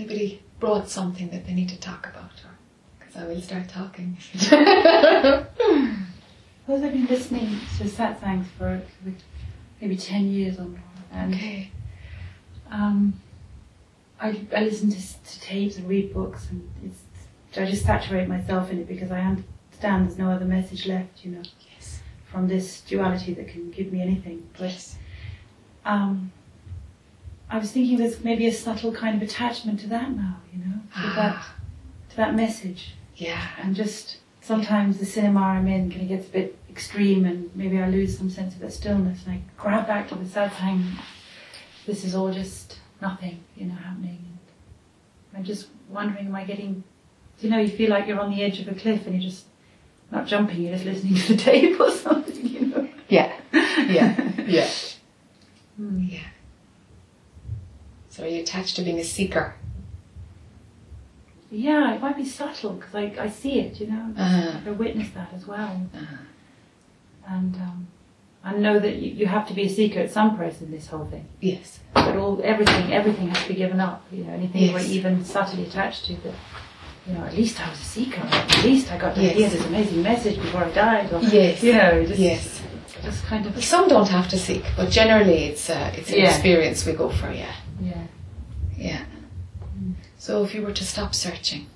anybody brought something that they need to talk about? Because I will start talking. Suppose I've been listening to satsangs for maybe 10 years or more. And okay. um, I, I listen to, to tapes and read books, and it's, I just saturate myself in it because I understand there's no other message left, you know, Yes. from this duality that can give me anything. But Yes. um, I was thinking there's maybe a subtle kind of attachment to that now, you know, to that Ah, to that message, yeah. and just sometimes the cinema I'm in kind of gets a bit extreme, and maybe I lose some sense of that stillness, and I grab back to the satsang. This is all just nothing, you know, happening. And I'm just wondering, am I getting? You know, you feel like you're on the edge of a cliff, and you're just not jumping, you're just listening to the tape or something, you know. Yeah. Yeah. Yeah. Hmm. Yeah. So are you attached to being a seeker? Yeah, it might be subtle because I, I see it, you know. Uh-huh. I witness that as well. Uh-huh. And um, I know that you, you have to be a seeker at some place in this whole thing. Yes. But all everything everything has to be given up. You know, anything Yes. we're even subtly attached to that. You know, at least I was a seeker. At least I got to Yes. hear this amazing message before I died. Or, Yes. You know, just, Yes. just kind of. Some don't have to seek, but generally it's uh, it's an Yeah. experience we go for. Yeah. Yeah. Yeah. Mm. So if you were to stop searching,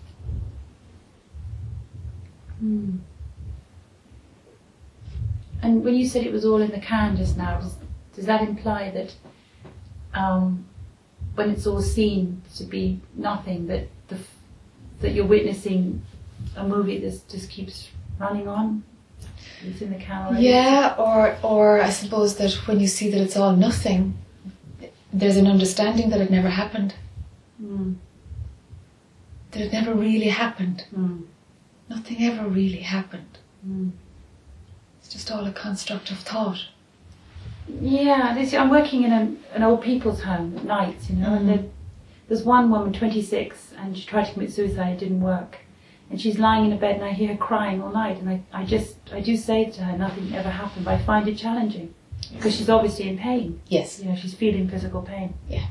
Hmm. And when you said it was all in the can just now, does, does that imply that um, when it's all seen to be nothing, that the that you're witnessing a movie that just keeps running on? It's in the can already. yeah, or or I suppose that when you see that it's all nothing, there's an understanding that it never happened, Mm. that it never really happened. Mm. Nothing ever really happened. Mm. It's just all a construct of thought. Yeah, this, I'm working in an, an old people's home at night, you know, and there, there's one woman, 26, and she tried to commit suicide, it didn't work. And she's lying in a bed and I hear her crying all night and I, I just, I do say to her, nothing ever happened, but I find it challenging. Because she's obviously in pain, Yes. you know, she's feeling physical pain. Yeah.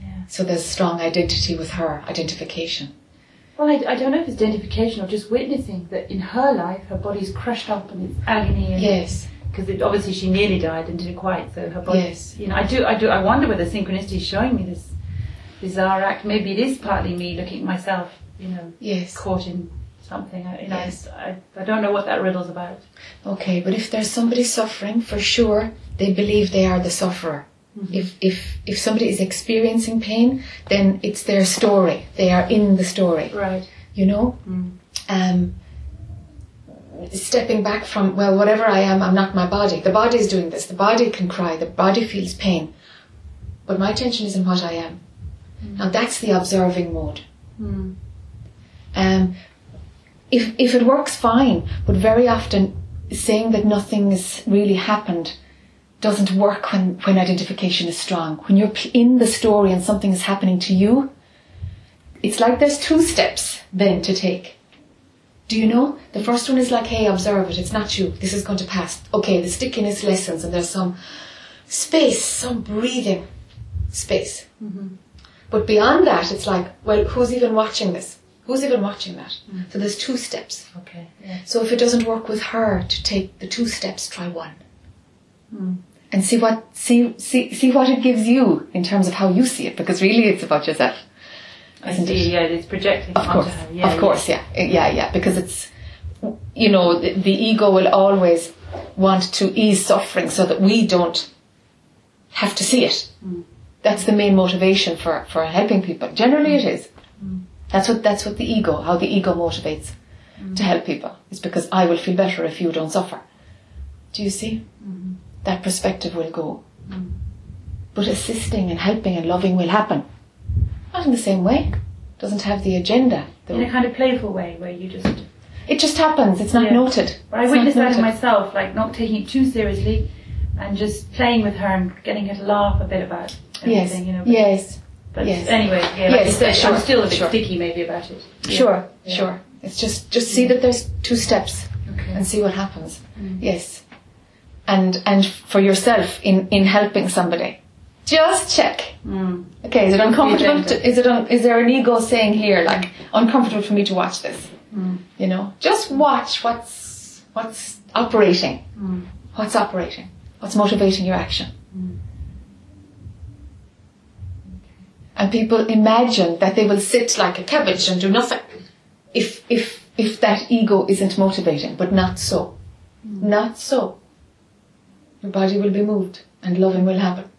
Yeah. So there's strong identity with her, identification. Well, I, I don't know if it's identification or just witnessing that in her life, her body's crushed up and it's agony and Yes. because obviously she nearly died and didn't quite. So her body, Yes. you know, I do, I do, I wonder whether synchronicity is showing me this bizarre act. Maybe it is partly me looking at myself, you know, Yes. caught in something. I- You know, Yes. I, I don't know what that riddle's about. Okay, but if there's somebody suffering, for sure, they believe they are the sufferer. If, if, if somebody is experiencing pain, then it's their story. They are in the story, Right. you know? Mm. Um, stepping back from, well, whatever I am, I'm not my body. The body is doing this. The body can cry. The body feels pain. But my attention is in what I am. Now that's the observing mode. Mm. Um, if if it works, fine. But very often, saying that nothing has really happened doesn't work when when identification is strong. When you're in the story and something is happening to you, it's like there's two steps then to take. Do you know? The first one is like, hey, observe it. It's not you. This is going to pass. Okay, the stickiness lessens, and there's some space, some breathing space. Mhm. But beyond that, it's like, well, who's even watching this? Who's even watching that? So there's two steps. Okay. Yeah. So if it doesn't work with her to take the two steps, try one. Mm. And see what see see see what it gives you in terms of how you see it, because really it's about yourself. Isn't it? Yeah, it's projecting Of onto course, her. Yeah, of course, yeah, yeah, yeah, because it's, you know, the, the ego will always want to ease suffering so that we don't have to see it. Mm. That's the main motivation for, for helping people. Generally, it is. Mm. That's what that's what the ego, how the ego motivates to help people. It's because I will feel better if you don't suffer. Do you see? Mhm. That perspective will go. Mm. But assisting and helping and loving will happen. Not in the same way. Doesn't have the agenda. The- In a kind of playful way where you just. It just happens. It's not Yeah. noted. But I witnessed that in myself, like not taking it too seriously, and just playing with her and getting her to laugh a bit about Yes. everything. You know. Yes. But yes. anyway, yeah. Yes, like sure, I'm still a bit sure. sticky maybe about it. Yeah. Sure. Yeah. Sure. It's just just see that there's two steps Okay. and see what happens. Mm. Yes. And and for yourself in in helping somebody, just check Mm. Okay, is it uncomfortable? To, is it un, is there an ego saying here like uncomfortable for me to watch this? Mm. You know, just watch what's what's operating. Mm. What's operating? What's motivating your action? Mm. And people imagine that they will sit like a cabbage and do nothing if if if that ego isn't motivating, but not so. Not so. Your body will be moved and loving will happen.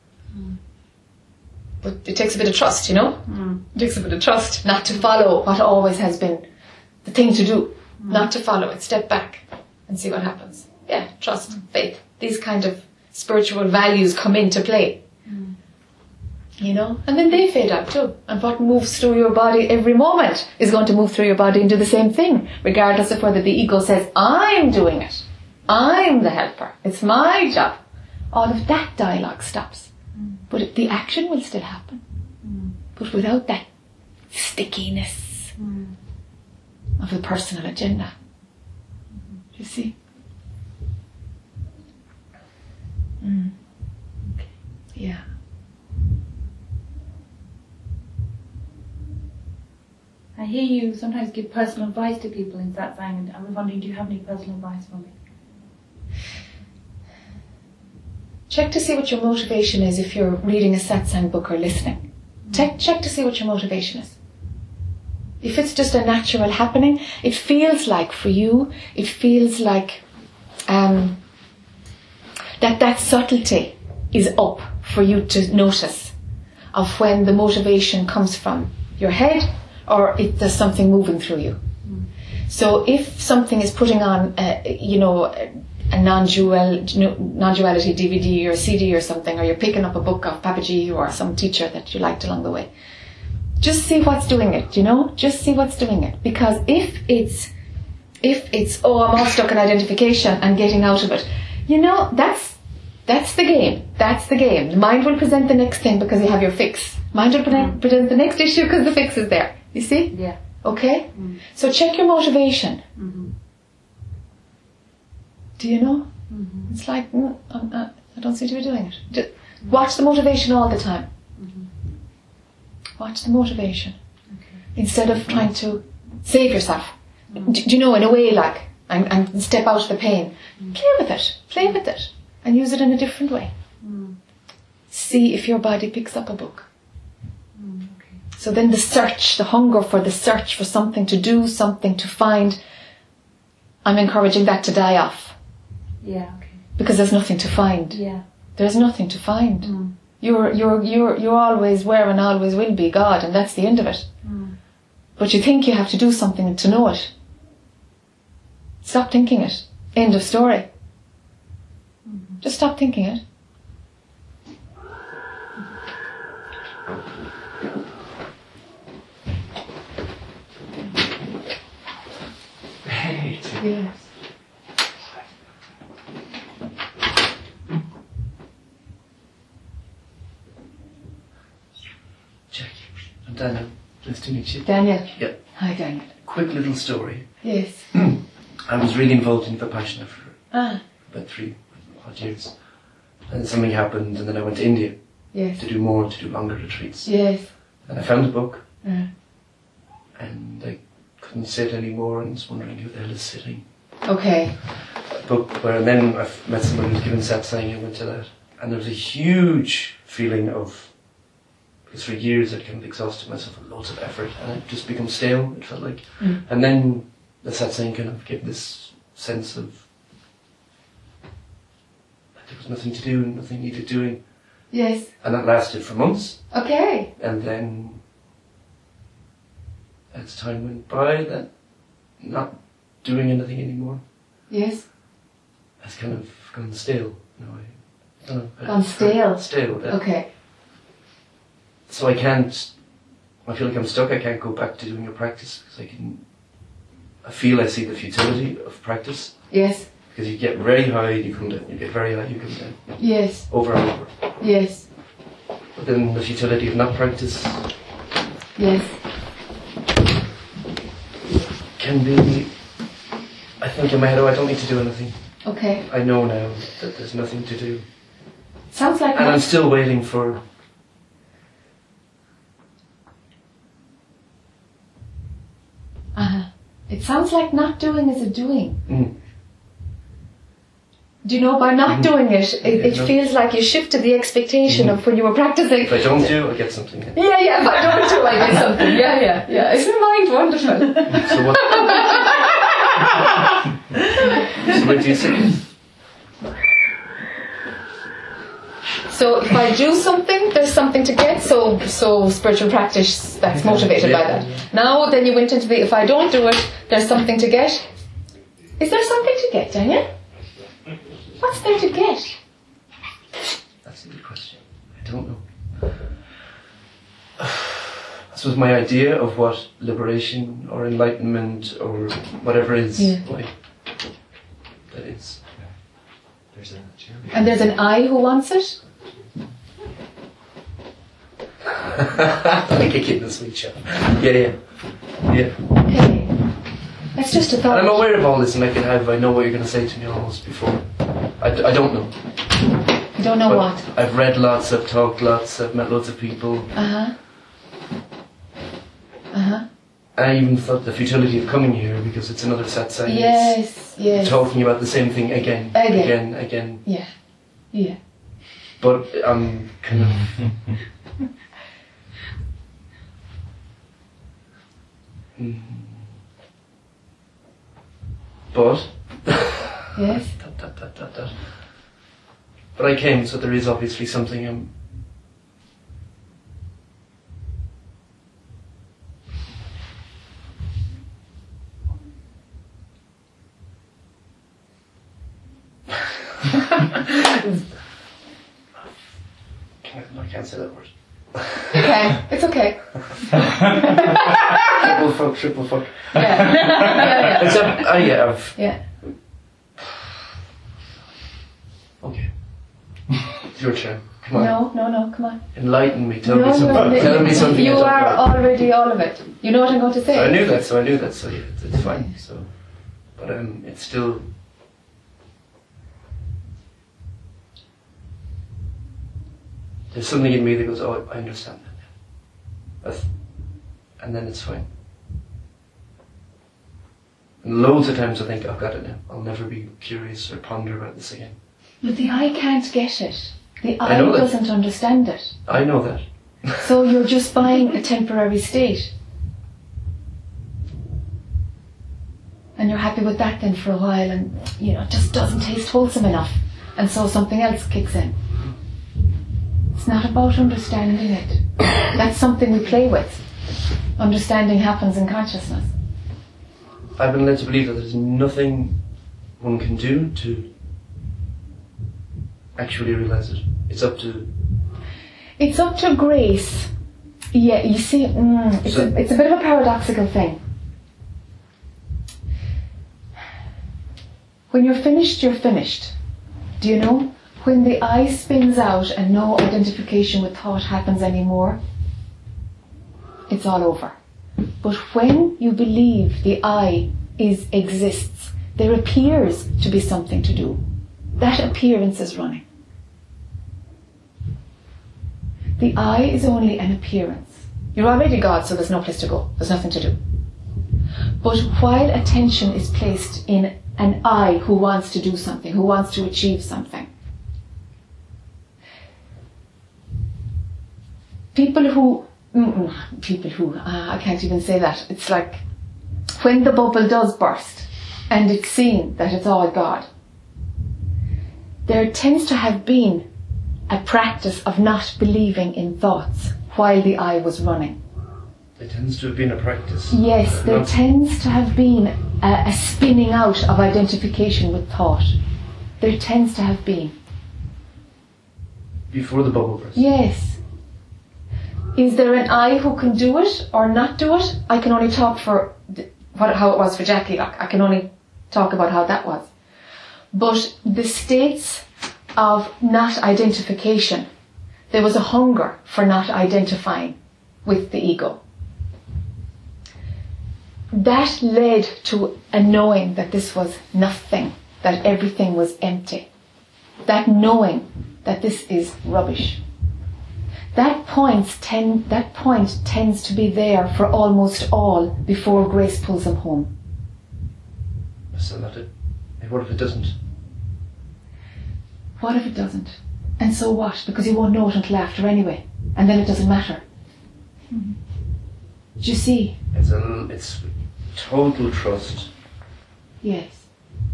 But it takes a bit of trust, you know? Mm. It takes a bit of trust not to follow what always has been the thing to do. Not to follow it. Step back and see what happens. Yeah, trust, faith. These kind of spiritual values come into play. You know? And then they fade out too. And what moves through your body every moment is going to move through your body and do the same thing, regardless of whether the ego says, I'm doing it. I'm the helper. It's my job. All of that dialogue stops. Mm. But the action will still happen. Mm. But without that stickiness mm. of the personal agenda. Mm-hmm. You see? Mm. Yeah. I hear you sometimes give personal advice to people in satsang, and I was wondering, do you have any personal advice for me? Check to see what your motivation is if you're reading a satsang book or listening. Check, check to see what your motivation is. If it's just a natural happening, it feels like for you, it feels like um, that that subtlety is up for you to notice of when the motivation comes from your head or if there's something moving through you. So if something is putting on, uh, you know, a non-dual, non-duality DVD or CD or something, or you're picking up a book of Papaji or some teacher that you liked along the way, just see what's doing it. You know, just see what's doing it. Because if it's, if it's oh I'm all stuck in identification and getting out of it, you know that's that's the game. That's the game. The mind will present the next thing because you have your fix. Mind will present, present the next issue because the fix is there. You see? Yeah. Okay? So check your motivation. Mm-hmm. Do you know? Mm-hmm. It's like, mm, not, I don't see you doing it. Just watch the motivation all the time. Watch the motivation. Instead of trying to save yourself. Do, do you know, in a way, like, and, and step out of the pain. Play with it. Play with it. And use it in a different way. See if your body picks up a book. So then the search, the hunger for the search for something to do, something to find, I'm encouraging that to die off Yeah. Okay. because there's nothing to find. Yeah. There's nothing to find. Mm. You're you're you're you're always were and always will be God, and that's the end of it. Mm. But you think you have to do something to know it. Stop thinking it. End of story. Just stop thinking it. Yes. Jackie, I'm Daniel. Nice to meet you. Daniel. Yeah. Hi, Daniel. Quick little story. Yes. I was really involved in Vipassana for Ah. about three odd years. And something happened, and then I went to India Yes. to do more, to do longer retreats. Yes. And I found a book, Uh, and I couldn't sit anymore, and was wondering who the hell is sitting. okay. Book where, and then I met someone who was given satsang, and went to that. And there was a huge feeling of, because for years I'd kind of exhausted myself with lots of effort, and I'd just become stale, it felt like. Mm. And then the satsang kind of gave this sense of that there was nothing to do and nothing needed doing. Yes. And that lasted for months. Okay. And then as time went by, that not doing anything anymore Yes. has kind of gone stale. Know, I don't know. Gone stale? Stale. yeah. Okay. So I can't. I feel like I'm stuck. I can't go back to doing a practice because I can. I feel I see the futility of practice Yes. because you get very high, you come down. You get very high, you come down. Yes. Over and over. Yes. But then the futility of not practice Yes can be. I think in my head, oh, I don't need to do anything. Okay. I know now that there's nothing to do. Sounds like. And I'm still waiting for. Uh huh. It sounds like not doing is a doing. Mm. Do you know by not mm-hmm. doing it, it, it no. feels like you shifted the expectation of mm-hmm. when you were practicing. If I don't do, I get something. Yeah, yeah, if I don't do, I get something. Yeah, yeah, yeah. Isn't mind wonderful? So what? so what do you say? So if I do something, there's something to get. So, so spiritual practice that's motivated by Yeah. that. Now, then you went into the if I don't do it, there's something to get. Is there something to get, Daniel? What's there to get? That's a good question. I don't know. I suppose my idea of what liberation or enlightenment or whatever is, Yeah. like, that it's. There's a chair. And there's an I who wants it. like a kid in a sweet shop. Yeah, yeah. Yeah. Okay, that's just a And I'm aware of all this and I can have, I know what you're going to say to me almost before. I, I don't know. You don't know But what. I've read lots, I've talked lots, I've met lots of people. Uh huh. Uh huh. I even thought the futility of coming here because it's another satsang. Yes, yes. Talking about the same thing again, Again. again, again. Yeah, yeah. But I'm kind of. Mm. But. Yes. Dot, dot, dot, dot, dot. But I came, so there is obviously something I'm. I can't say that word. Okay, it's okay. Triple fuck, triple fuck. Yeah, yeah, yeah. Except, uh, yeah, I've. yeah. Okay. It's your turn. Come on. No, no, no. Come on. Enlighten me. Tell no, me something. no, Tell me something. You are know. already all of it. You know what I'm going to say. I knew that, so I knew that, so yeah, it's, it's fine. So, but um, it's still. There's something in me that goes, oh, I understand that. That's, and then it's fine. And loads of times I think, I've got it now. I'll never be curious or ponder about this again. But the I can't get it. The I doesn't understand it. I know that. So you're just buying a temporary state. And you're happy with that then for a while and you know, it just doesn't taste wholesome enough. And so something else kicks in. It's not about understanding it. That's something we play with. Understanding happens in consciousness. I've been led to believe that there's nothing one can do to actually realize it. It's up to It's up to grace. Yeah, you see, mm, it's, So- a, it's a bit of a paradoxical thing. When you're finished, you're finished. Do you know? When the I spins out and no identification with thought happens anymore, it's all over. But when you believe the I is exists, there appears to be something to do. That appearance is running. The I is only an appearance. You're already God, so there's no place to go. There's nothing to do. But while attention is placed in an I who wants to do something, who wants to achieve something, people who, mm, mm, people who, uh, I can't even say that. It's like when the bubble does burst and it's seen that it's all God, there tends to have been a practice of not believing in thoughts while the I was running. it tends to have been a practice. Yes, there Not- tends to have been a, a spinning out of identification with thought. There tends to have been. before the bubble burst. Yes. Is there an I who can do it or not do it? I can only talk for what, how it was for Jackie. I, I can only talk about how that was. But the states of not identification, there was a hunger for not identifying with the ego. That led to a knowing that this was nothing, that everything was empty. That knowing that this is rubbish. That point, ten, that point tends to be there for almost all before grace pulls them home. still not it. What if it doesn't? What if it doesn't? And so what? Because you won't know it until after anyway. And then it doesn't matter. Do you see? It's a, it's total trust, Yes.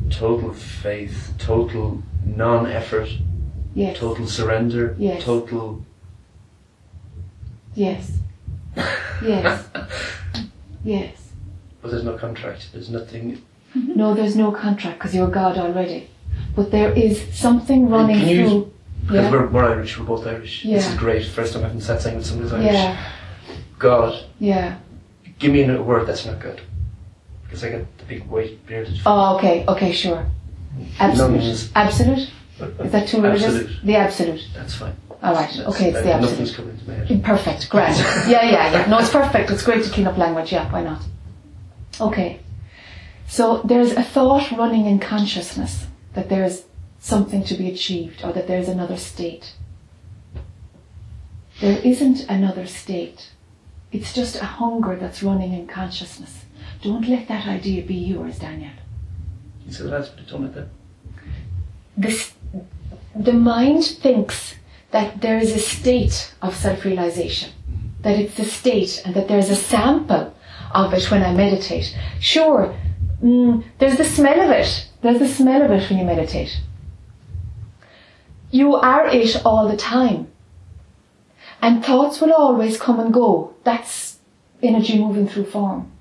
total faith, total non-effort, Yes. total surrender, Yes. total. Yes. Yes. Yes. But there's no contract. There's nothing. No, there's no contract because you're God already. But there is something running Can you- through. Because Yeah. we're, we're Irish, we're both Irish. This is great. First time I've been satsang with somebody who's Irish. Yeah. God, Yeah. give me a word that's not good. Because I get the big white bearded. Oh, okay. Okay, sure. Absolute. Absolute? Is that too religious? Absolute. The absolute. That's fine. All right. That's- Okay, it's that- the absolute. Nothing's coming into my head. Perfect, grand. Yeah, yeah, yeah. No, it's perfect. It's great to clean up language. Yeah, why not? Okay. So there's a thought running in consciousness that there's something to be achieved or that there's another state. There isn't another state. It's just a hunger that's running in consciousness. Don't let that idea be yours, Daniel. You said that's but don't let that. This, the mind thinks that there is a state of self-realization, that it's a state and that there's a sample of it when I meditate. Sure, mm, there's the smell of it. There's the smell of it when you meditate. You are it all the time. And thoughts will always come and go. That's energy moving through form.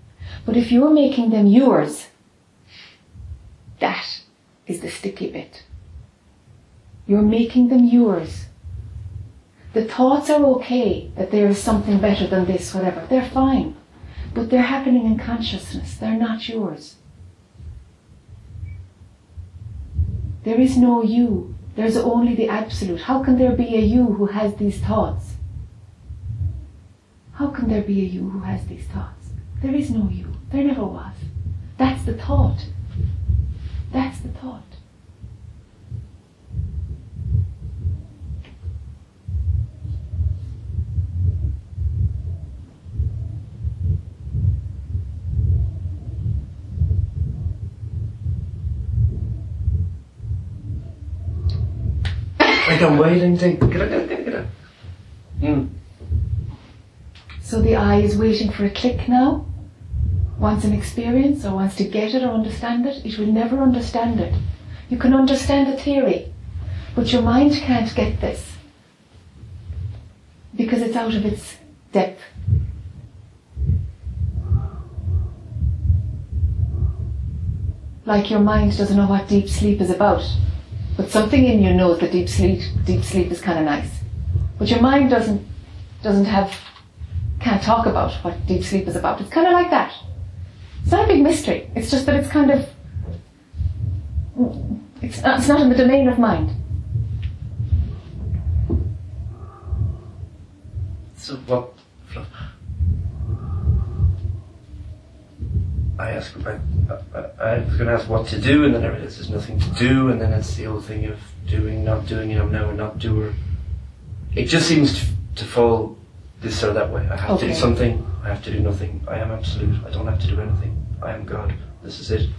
But if you're making them yours, that is the sticky bit. You're making them yours. The thoughts are okay that there is something better than this, whatever. They're fine. But they're happening in consciousness. They're not yours. There is no you. There's only the absolute. How can there be a you who has these thoughts? How can there be a you who has these thoughts? There is no you. There never was. That's the thought. That's the thought. Like it, get it. Hmm. So the I is waiting for a click now, wants an experience or wants to get it or understand it. It will never understand it. You can understand the theory, but your mind can't get this because it's out of its depth. Like your mind doesn't know what deep sleep is about, but something in you knows that deep sleep, deep sleep is kind of nice. But your mind doesn't doesn't have can't talk about what deep sleep is about. It's kind of like that. It's not a big mystery. It's just that it's kind of it's not, it's not in the domain of mind. So what? I ask. I, I, I was going to ask what to do, and then I realised there's nothing to do, and then it's the old thing of doing, not doing. and I'm now a not doer. It just seems to, to fall this or that way. I have to do something. I have to do nothing. I am absolute. I don't have to do anything. I am God. This is it.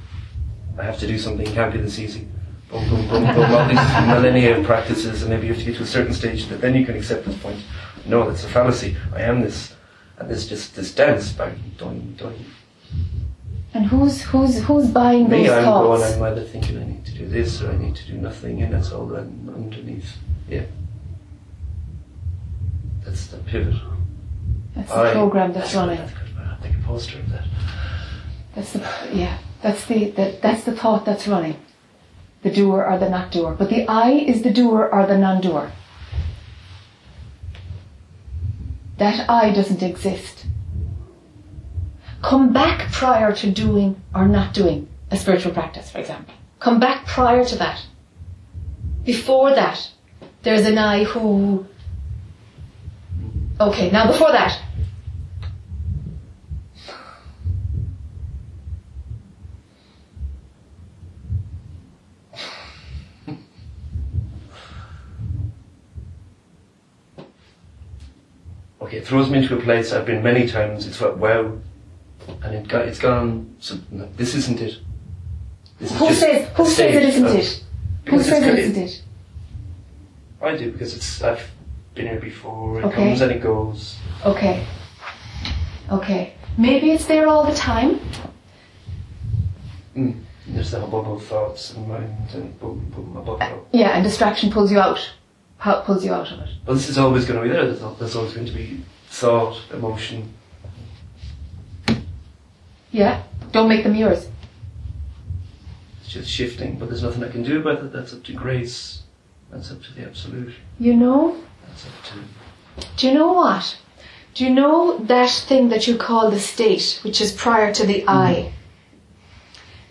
I have to do something. It can't be this easy. Boom, boom, boom, boom. All these millennia of practices, and maybe you have to get to a certain stage that then you can accept this point. No, that's a fallacy. I am this, and this just this dance back, doing, doing. And who's who's who's buying Me, those I'm thoughts? going. I'm either thinking I need to do this or I need to do nothing, and that's all underneath. Yeah. That's the pivot. That's the I- program that's running. That's good. I'll take a poster of that. That's the yeah. That's the that, that's the thought that's running. The doer or the not doer. But the I is the doer or the non-doer. That I doesn't exist. Come back prior to doing or not doing a spiritual practice, for example. Come back prior to that. Before that, there's an I who. Okay, now before that, Okay, it throws me into a place I've been many times. It's like wow, and it got it's gone. So no, this isn't it. This is Who says, who says it isn't it? Who says it isn't it? I do because it's I've been here before. It Okay. comes and it goes. Okay. Okay. Maybe it's there all the time. Mm. There's the hubbub of thoughts and mind and boom, boom, a bucket. Yeah, and distraction pulls you out. Pu- Pulls you out of it. But this is always going to be there. There's, there's always going to be thought, emotion. Yeah. Don't make them yours. It's just shifting, but there's nothing I can do about it. That's up to grace. That's up to the absolute. You know, That's up to. Do you know what? Do you know that thing that you call the state, which is prior to the mm-hmm. I?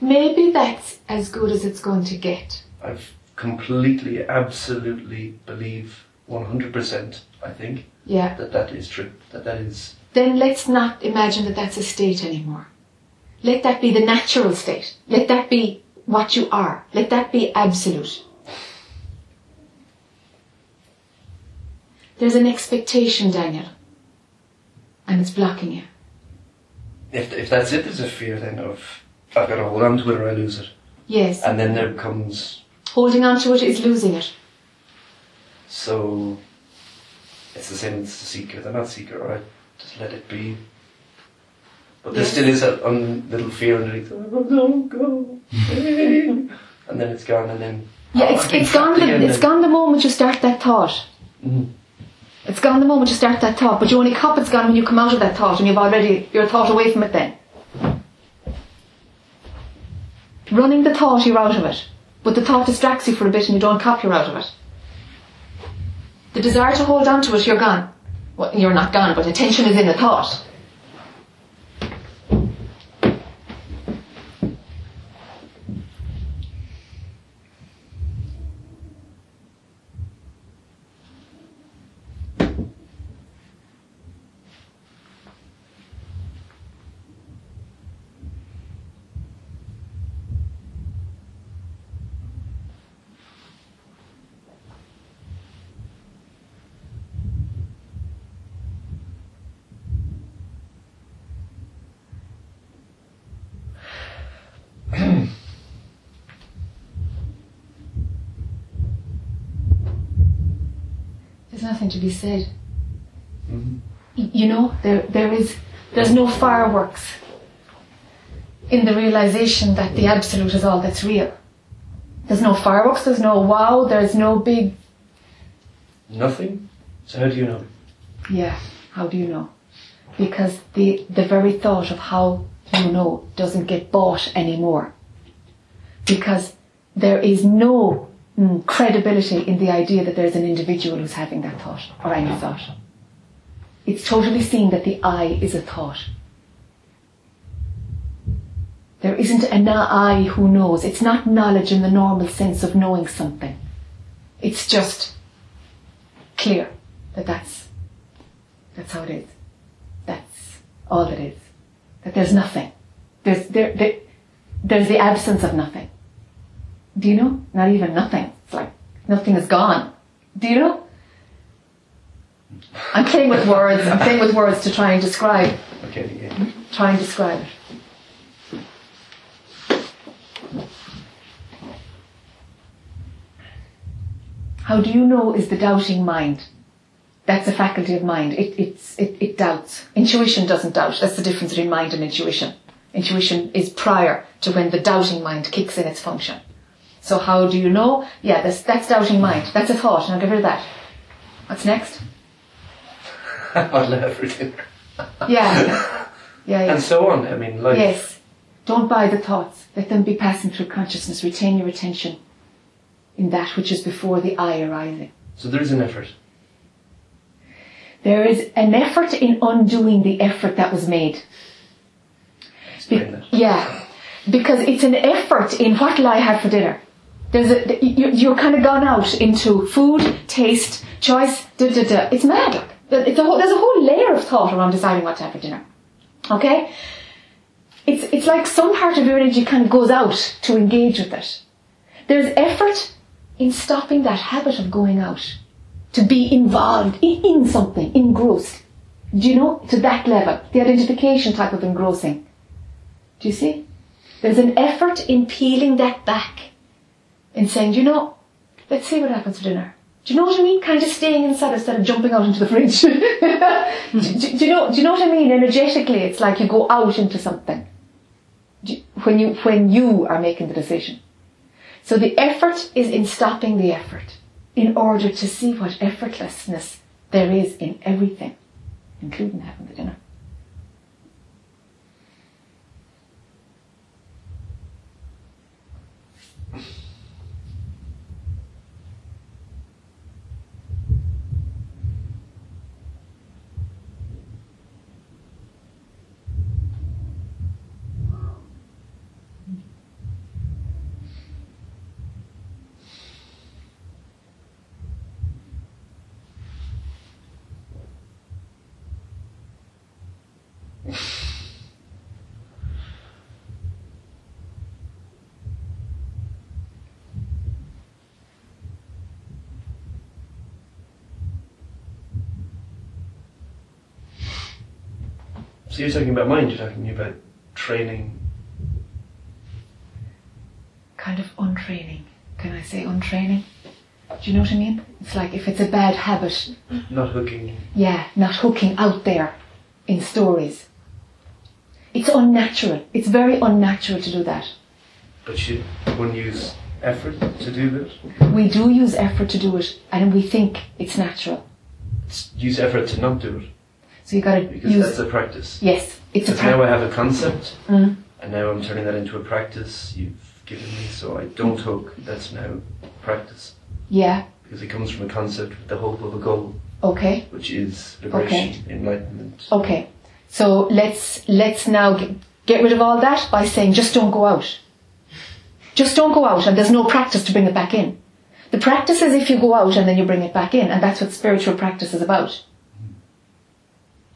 Maybe that's as good as it's going to get. I've completely, absolutely believe 100%, I think, Yeah. that that is true. That that is. Then let's not imagine that that's a state anymore. Let that be the natural state. Let that be what you are. Let that be absolute. There's an expectation, Daniel, and it's blocking you. If, if that's it, there's a fear then of I've got to hold on to it or I lose it. Yes. And then there comes. Holding on to it is losing it. So. It's the same as the seeker. They're not seeker, alright? Just let it be. But there still is a un, little fear underneath. Oh, don't go. and then it's gone, and then. Yeah, it's, it's gone. The, it's gone the moment you start that thought. Mhm. It's gone the moment you start that thought, but you only cop it's gone when you come out of that thought, and you've already you're a thought away from it. Then running the thought, you're out of it, but the thought distracts you for a bit, and you don't cop, you're out of it. The desire to hold on to it, you're gone. Well, you're not gone, but attention is in the thought. There's nothing to be said. Mhm. You know, there there is there's no fireworks in the realization that the absolute is all that's real. There's no fireworks, there's no wow, there's no big Nothing? So how do you know? yeah, how do you know? Because the the very thought of how you know doesn't get bought anymore. Because there is no mm, credibility in the idea that there's an individual who's having that thought or any thought. It's totally seen that the I is a thought. There isn't an I who knows. It's not knowledge in the normal sense of knowing something. It's just clear that that's that's how it is. That's all it is. That there's nothing. There's there, there there's the absence of nothing. Do you know? Not even nothing. It's like nothing is gone. Do you know? I'm playing with words. I'm playing with words to try and describe Okay, yeah. try and describe. How do you know is the doubting mind? That's a faculty of mind. It, it's, it, it doubts. Intuition doesn't doubt. That's the difference between mind and intuition. Intuition is prior to when the doubting mind kicks in its function. So how do you know? Yeah, that's, that's doubting mind. That's a thought. Now get rid of that. What's next? I'll have for dinner. Yeah. Yeah, yeah. And so on. I mean, like. Yes. Don't buy the thoughts. Let them be passing through consciousness. Retain your attention in that which is before the I arising. So there is an effort. There is an effort in undoing the effort that was made. Be- Explain that. yeah. Because it's an effort in what will I have for dinner? There's a, you- you're kind of gone out into food, taste, choice, da da da. It's mad. It's a whole, there's a whole layer of thought around deciding what to have for dinner. Okay? It's, it's like some part of your energy kind of goes out to engage with it. There's effort in stopping that habit of going out, to be involved in, in something, engrossed. Do you know? To that level, the identification type of engrossing. Do you see? There's an effort in peeling that back and saying, "Do you know, let's see what happens for dinner. Do you know what I mean? Kind of staying inside instead of jumping out into the fridge. do, do- do you know? Do you know what I mean? Energetically, it's like you go out into something you- when you when you are making the decision. So the effort is in stopping the effort in order to see what effortlessness there is in everything, including having the dinner. So you're talking about mind, you're talking about training. kind of untraining. Can I say untraining? Do you know what I mean? It's like if it's a bad habit, Not hooking. yeah, not hooking out there in stories. It's unnatural. It's very unnatural to do that. But should one use effort to do that? We do use effort to do it and we think it's natural. Use effort to not do it. So you gotta Because use that's a practice. Yes, it's a practice. now I have a concept, Mm. and now I'm turning that into a practice you've given me, so I don't hook, that's now practice. Yeah, Because it comes from a concept with the hope of a goal, okay. which is liberation, enlightenment. Okay, so let's let's now get, get rid of all that by saying just don't go out. Just don't go out, and there's no practice to bring it back in. The practice is if you go out and then you bring it back in, and that's what spiritual practice is about.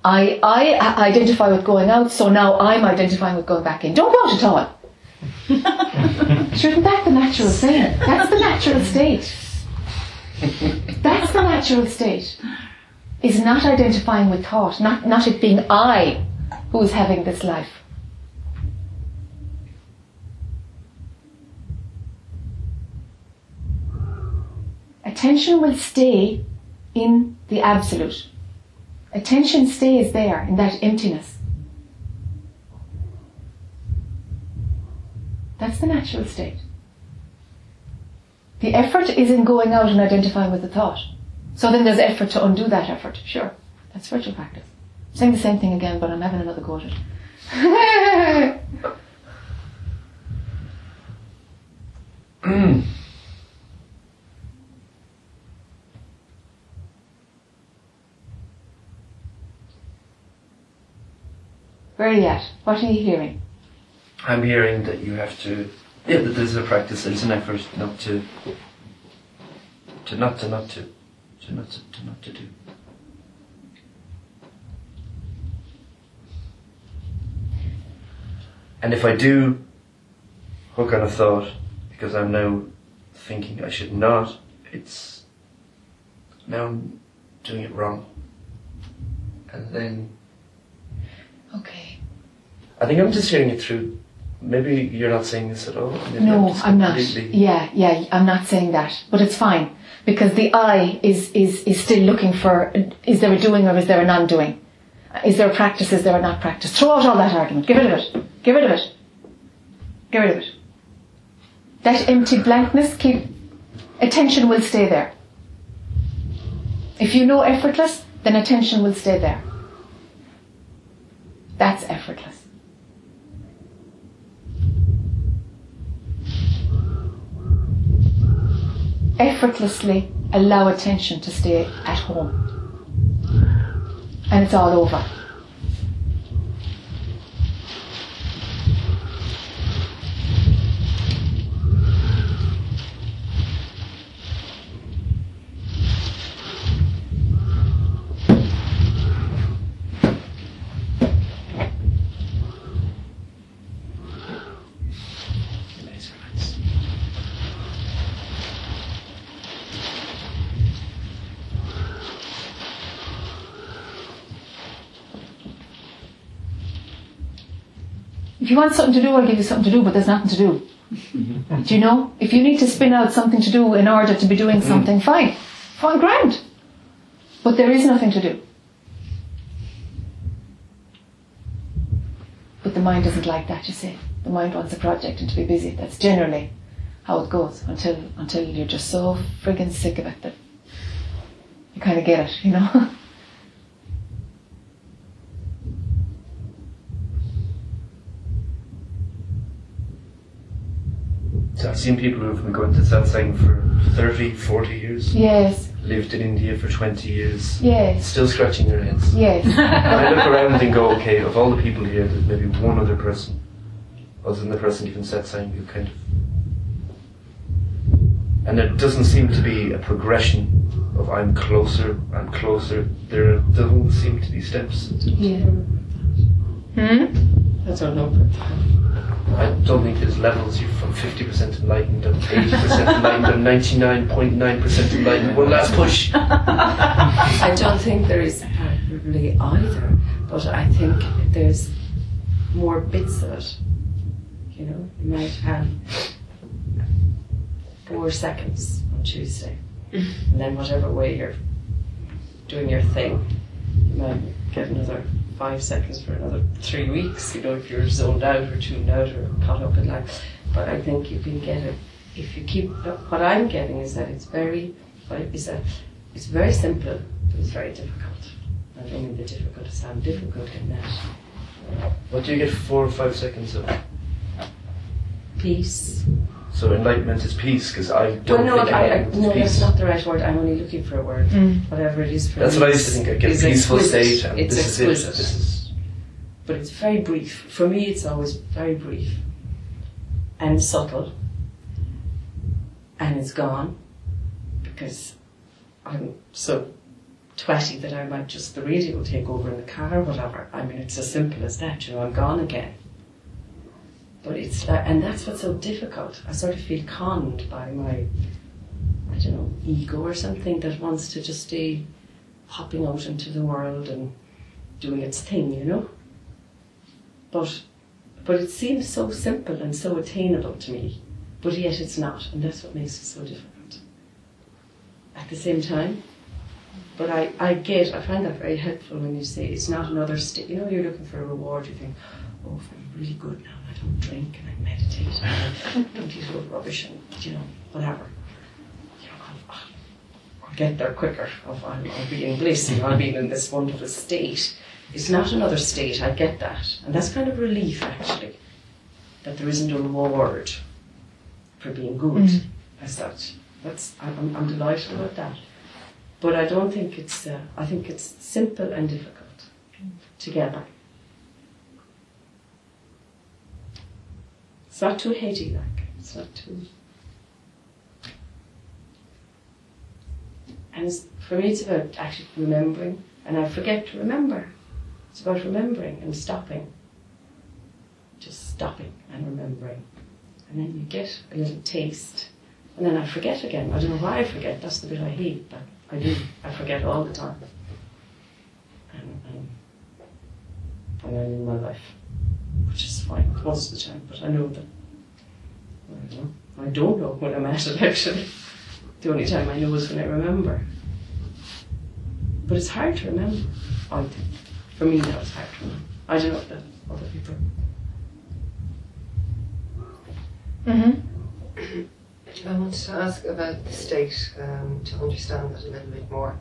I I identify with going out, so now I'm identifying with going back in. Don't go out at all. Shouldn't that the natural thing? That's the natural state. That's the natural state is not identifying with thought, not, not it being I who is having this life. Attention will stay in the absolute. Attention stays there in that emptiness. That's the natural state. The effort is in going out and identifying with the thought. So then there's effort to undo that effort. Sure, that's spiritual practice. I'm saying the same thing again, but I'm having another go at it. Hmm. Where are you at? What are you hearing? I'm hearing that you have to, yeah, that there's a practice, there's an effort not to, to not to not to, to not to, to not to do. And if I do hook on a thought, because I'm now thinking I should not, it's now I'm doing it wrong. And then Okay. I think I'm just hearing it through. Maybe you're not saying this at all. Maybe No, just I'm not. Yeah, yeah, I'm not saying that, but it's fine because the I is is is still looking for is there a doing or is there a non-doing? Is there a practice? Is there a not practice? Throw out all that argument. Get rid of it. Get rid of it. Get rid of it. That empty blankness. Keep attention will stay there. If you know effortless, then attention will stay there. That's effortless. Effortlessly allow attention to stay at home. And it's all over. Laser lights. If you want something to do, I'll give you something to do, but there's nothing to do. do you know? If you need to spin out something to do in order to be doing mm. something, fine. Fine, grand. But there is nothing to do. But the mind doesn't like that, you see. The mind wants a project and to be busy. That's generally how it goes until until you're just so friggin' sick of it that you kind of get it, you know. So I've seen people who've been going to satsang for 30, 40 years, yes, lived in India for 20 years, yes, still scratching their heads. yes. And I look around and go, okay, of all the people here, there's maybe one other person, other than the person given satsang, who kind of. And there doesn't seem to be a progression of I'm closer, I'm closer. There doesn't seem to be steps. Yeah. Hmm? I don't know about that. I don't think there's levels. You're from 50% enlightened and 80% enlightened and 99.9% enlightened. One last push. I don't think there is probably either, but I think there's more bits of it. You know, you might have four seconds on Tuesday, and then whatever way you're doing your thing, you might get another five seconds for another three weeks. You know, if you're zoned out or tuned out or caught up in life. But I think you can get it if you keep. What I'm getting is that it's very, is that it's very simple, but it's very difficult. I don't mean the difficult to sound difficult in that What do you get four or five seconds of? peace. So enlightenment is peace, because I don't Well, no, think I, I, enlightenment no, is that's not the right word. I'm only looking for a word. Mm. Whatever it is for That's me what I used to think. I get a peaceful exquisite. state, and It's this exquisite. is it. This is but it's very brief. For me, it's always very brief and subtle, and it's gone because I'm so twatty that I might just the radio will take over in the car or whatever. I mean, it's as simple as that. You know, I'm gone again. But it's that, and that's what's so difficult. I sort of feel conned by my, I don't know, ego or something that wants to just stay hopping out into the world and doing its thing, you know. But but it seems so simple and so attainable to me, but yet it's not, and that's what makes it so difficult. At the same time, but I, I get, I find that very helpful when you say it's not another state. You know, you're looking for a reward, you think, oh, I'm really good now, drink and I meditate and I don't eat all rubbish and, you know, whatever. You know, I'll, I'll, I'll get there quicker. I'll, I'll, I'll be in bliss, you know, I'll be in this wonderful state. It's not another state, I get that. And that's kind of relief, actually, that there isn't a reward for being good Mm. as such. That's, I'm, I'm delighted about that. But I don't think it's, uh, I think it's simple and difficult together. It's not too heady, like, it's not too. And for me, it's about actually remembering, and I forget to remember. It's about remembering and stopping. Just stopping and remembering. And then you get a little taste. And then I forget again. I don't know why I forget. That's the bit I hate, but I do. I forget all the time. And, and, and I live my life, fine most of the time, but I know that. I don't know. I don't know when I'm at it actually. The only time I know is when I remember. But it's hard to remember, I think. For me, that was hard to remember. I don't know if that other people. Mm-hmm. I wanted to ask about the state um, to understand that a little bit more.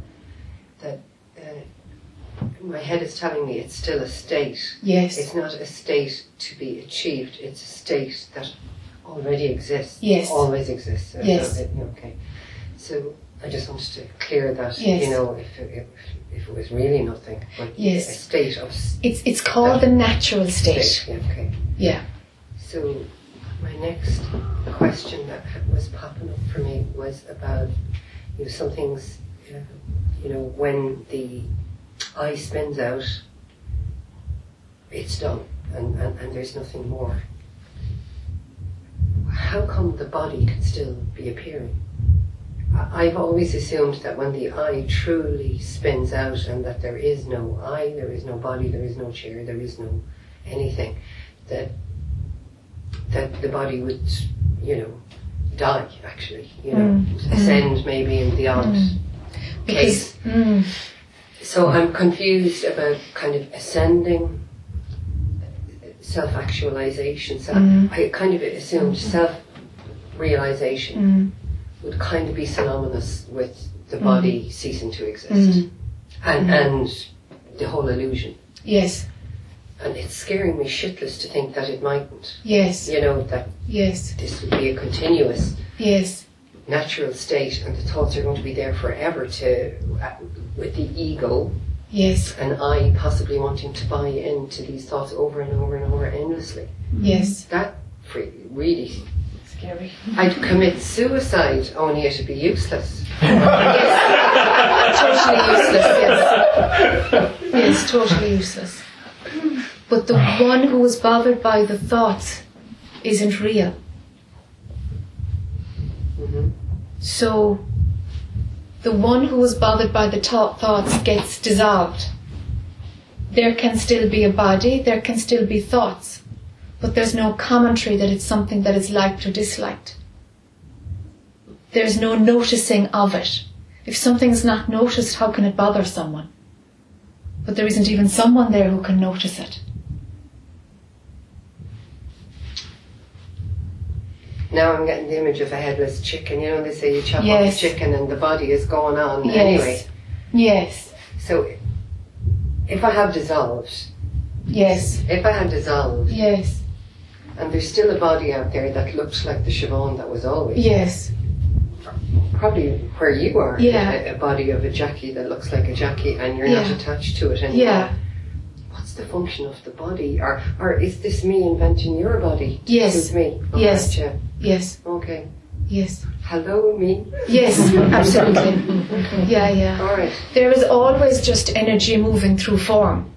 That uh, my head is telling me it's still a state. Yes. It's not a state to be achieved. It's a state that already exists. Yes. Always exists. Yes. okay. So I just wanted to clear that. Yes. You know, if it, if, if it was really nothing, but Yes. a state of It's it's called the natural state. state. Yeah, okay. Yeah. So, my next question that was popping up for me was about, you know, some things, uh, you know, when the I spins out, it's done, and, and, and there's nothing more. How come the body can still be appearing? I've always assumed that when the I truly spins out and that there is no I, there is no body, there is no chair, there is no anything, that that the body would, you know, die actually, you know, ascend maybe in the odd case. Because, mm, So I'm confused about kind of ascending, self actualization. So mm-hmm. I kind of assumed self realization mm, mm-hmm. would kind of be synonymous with the body mm-hmm. ceasing to exist. And, and the whole illusion. yes, And it's scaring me shitless to think that it mightn't. yes, You know, that yes, this would be a continuous yes, natural state and the thoughts are going to be there forever to, with the ego yes, and I possibly wanting to buy into these thoughts over and over and over endlessly. yes. That really, Scary. I'd commit suicide only it'd be useless. yes. totally useless, yes. Yes, totally useless. But the one who is bothered by the thoughts isn't real. Mhm. So the one who is bothered by the thought thoughts gets dissolved. There can still be a body, there can still be thoughts, but there's no commentary that it's something that is liked or disliked. There's no noticing of it. If something's not noticed, how can it bother someone? But there isn't even someone there who can notice it. Now I'm getting the image of a headless chicken. You know, they say you chop Yes. off the chicken and the body is going on Yes. anyway. Yes, So if I have dissolved, yes, if I have dissolved, yes, and there's still a body out there that looks like the Siobhan that was always, yes, probably where you are, Yeah. a, a body of a Jackie that looks like a Jackie and you're not attached to it anymore. yeah, What's the function of the body? Or, or is this me inventing your body? Yes. suit me. Oh, Yes. gotcha. Yes, Okay. yes, Hello, me. yes, absolutely. Yeah, yeah. All right. There is always just energy moving through form.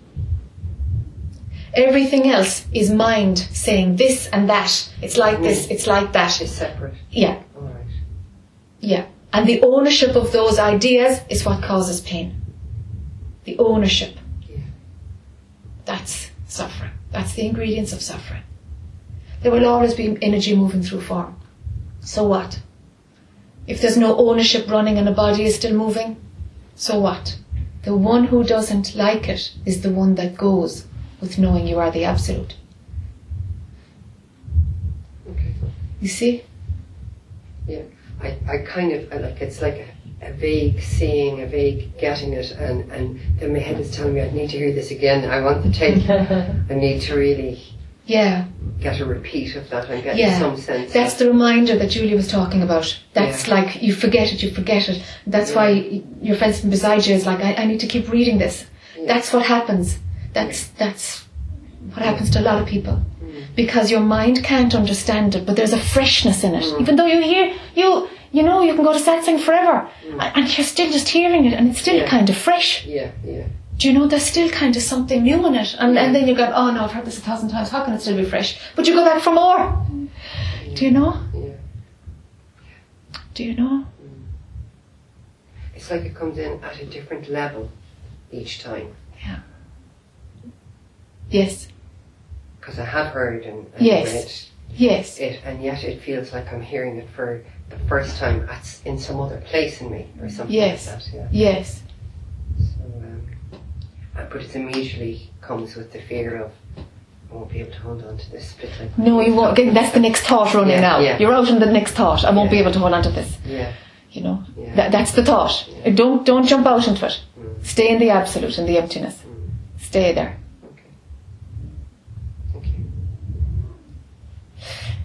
Everything else is mind saying this and that. It's like this, it's like that. It's separate. Yeah, All right. yeah. And the ownership of those ideas is what causes pain. The ownership. Yeah. That's suffering. That's the ingredients of suffering. There will always be energy moving through form. So what? If there's no ownership running and a body is still moving, so what? The one who doesn't like it is the one that goes with knowing you are the absolute. Okay. You see? Yeah, I, I kind of I like it's like a, a vague seeing, a vague getting it, and and then my head is telling me I need to hear this again. I want the tape. I need to really Yeah. get a repeat of that and get Yeah. some sense. That's the reminder that Julie was talking about. That's Yeah. like you forget it, you forget it. That's why your friend beside you is like, I, I need to keep reading this. Yeah. That's what happens. That's that's what happens to a lot of people. Mm. Because your mind can't understand it, but there's a freshness in it. Mm. Even though you hear you you know you can go to satsang forever and, and you're still just hearing it and it's still Mm. Yeah. kind of fresh. yeah, yeah. Do you know there's still kind of something new in it? And, and then you go, oh no, I've heard this a thousand times. How can it still be fresh? But you go back for more. Do you know? Yeah. Do you know? Mm. It's like it comes in at a different level each time Yeah. Yes. because I have heard and, and Yes. Yes. it, and yet it feels like I'm hearing it for the first time at, in some other place in me or something Yes. like that. Yeah. Yes. Uh, but it immediately comes with the fear of I won't be able to hold on to this bit like No, you won't. Again, That's the next thought running Yeah, now. yeah. You're out on the next thought. I won't be able to hold on to this. Yeah. You know, Yeah. that, that's the thought. Yeah. Don't don't jump out into it. Mm. Stay in the absolute, in the emptiness. Mm. Stay there. Okay. Thank you.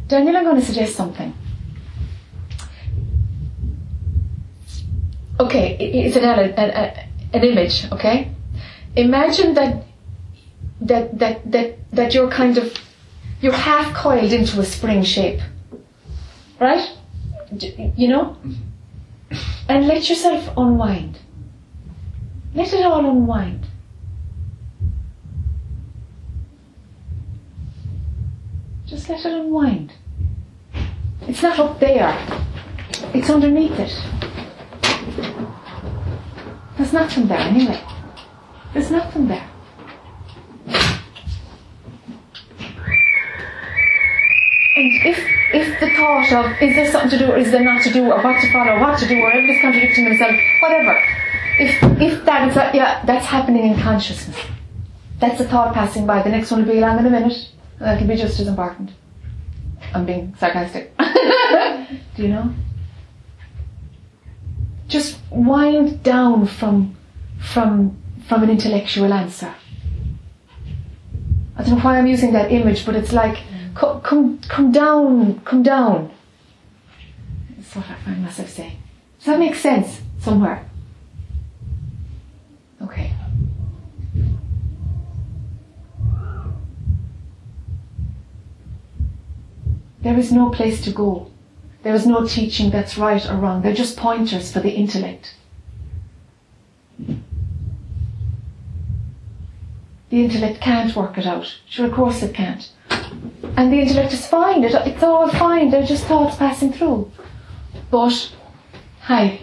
Daniel, I'm going to suggest something. Okay, it's an, an, an image. Okay, imagine that that that that that you're kind of you're half coiled into a spring shape, right? You know, mm-hmm. and let yourself unwind. Let it all unwind. Just let it unwind. It's not up there. It's underneath it. There's nothing there anyway. There's nothing there. And if, if the thought of is there something to do or is there not to do or what to follow, or what to do, or everybody's contradicting themselves, whatever. If if that is that, yeah, that's happening in consciousness. That's a thought passing by. The next one will be along in a minute. That'll be just as important. I'm being sarcastic. do you know? Just wind down from from from an intellectual answer. I don't know why I'm using that image, but it's like come come come down, come down. That's what I find myself saying. Does that make sense somewhere? Okay. There is no place to go. There is no teaching that's right or wrong. They're just pointers for the intellect. The intellect can't work it out. Sure, of course it can't. And the intellect is fine. It, it's all fine. They're just thoughts passing through. But, hi.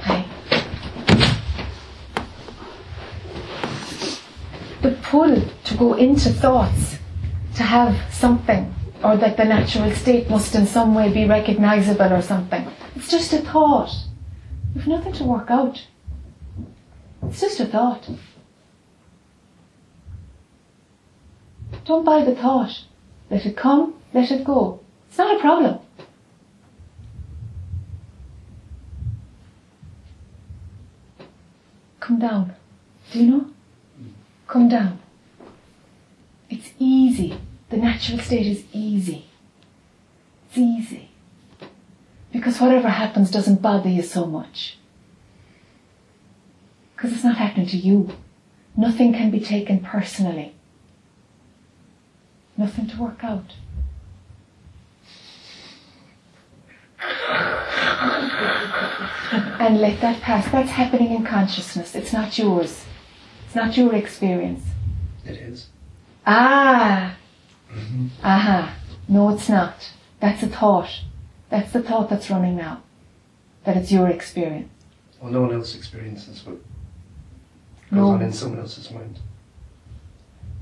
Hi. The pull to go into thoughts, to have something, or that the natural state must in some way be recognizable or something. It's just a thought. You've nothing to work out. It's just a thought. Don't buy the thought. Let it come, let it go. It's not a problem. Come down. Do you know? Come down. It's easy. The natural state is easy. It's easy. Because whatever happens doesn't bother you so much. Because it's not happening to you. Nothing can be taken personally. Nothing to work out. and let that pass. That's happening in consciousness. It's not yours. It's not your experience. It is. Ah. Aha. No, it's not. That's a thought. That's the thought that's running now. That it's your experience. Well, no one else experiences what goes No. on in someone else's mind.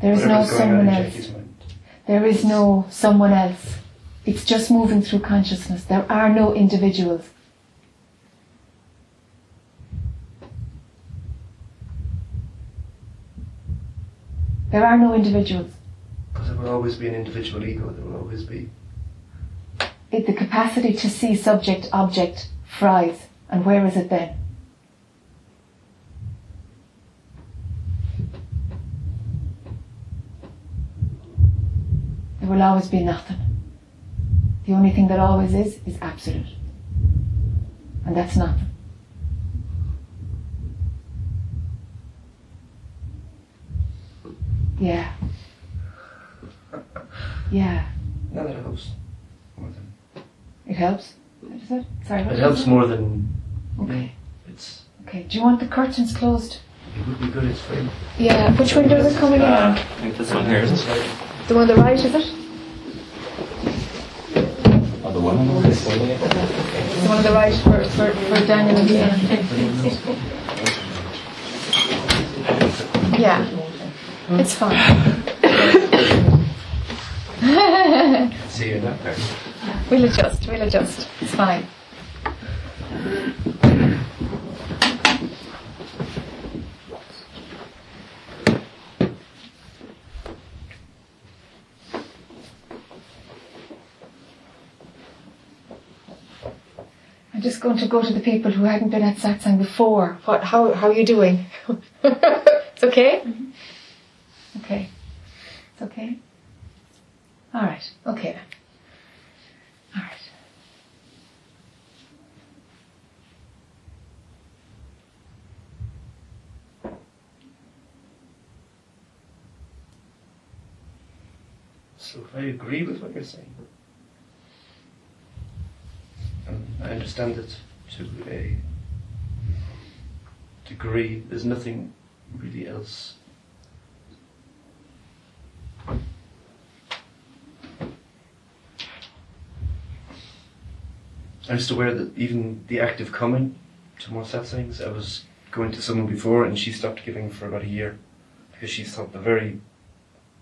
There is no Whatever's on someone else. There is no someone else. It's just moving through consciousness. There are no individuals. There are no individuals. But there will always be an individual ego. There will always be. It, the capacity to see subject, object, fries. And where is it then? There will always be nothing. The only thing that always is, is absolute. And that's nothing. Yeah. Yeah. No, that helps. More than. It helps. What is it? Sorry. what It helps you more than. Okay. It's. Okay. Do you want the curtains closed? It would be good. It's free. Yeah. Which window is it coming in on? I think this one here is it? The one on the right, is it? Oh, the one on this one, yeah. The one on the right for, for, for Daniel and Ian. Yeah. It's fine. See you in that we'll adjust. We'll adjust. It's fine. I'm just going to go to the people who hadn't been at satsang before. What? How? How are you doing? it's okay. Mm-hmm. Okay. It's okay. All right. Okay then. All right. So I agree with what you're saying. And I understand it to a degree. There's nothing really else. I'm just aware that even the act of coming to more satsangs, I was going to someone before and she stopped giving for about a year because she thought the very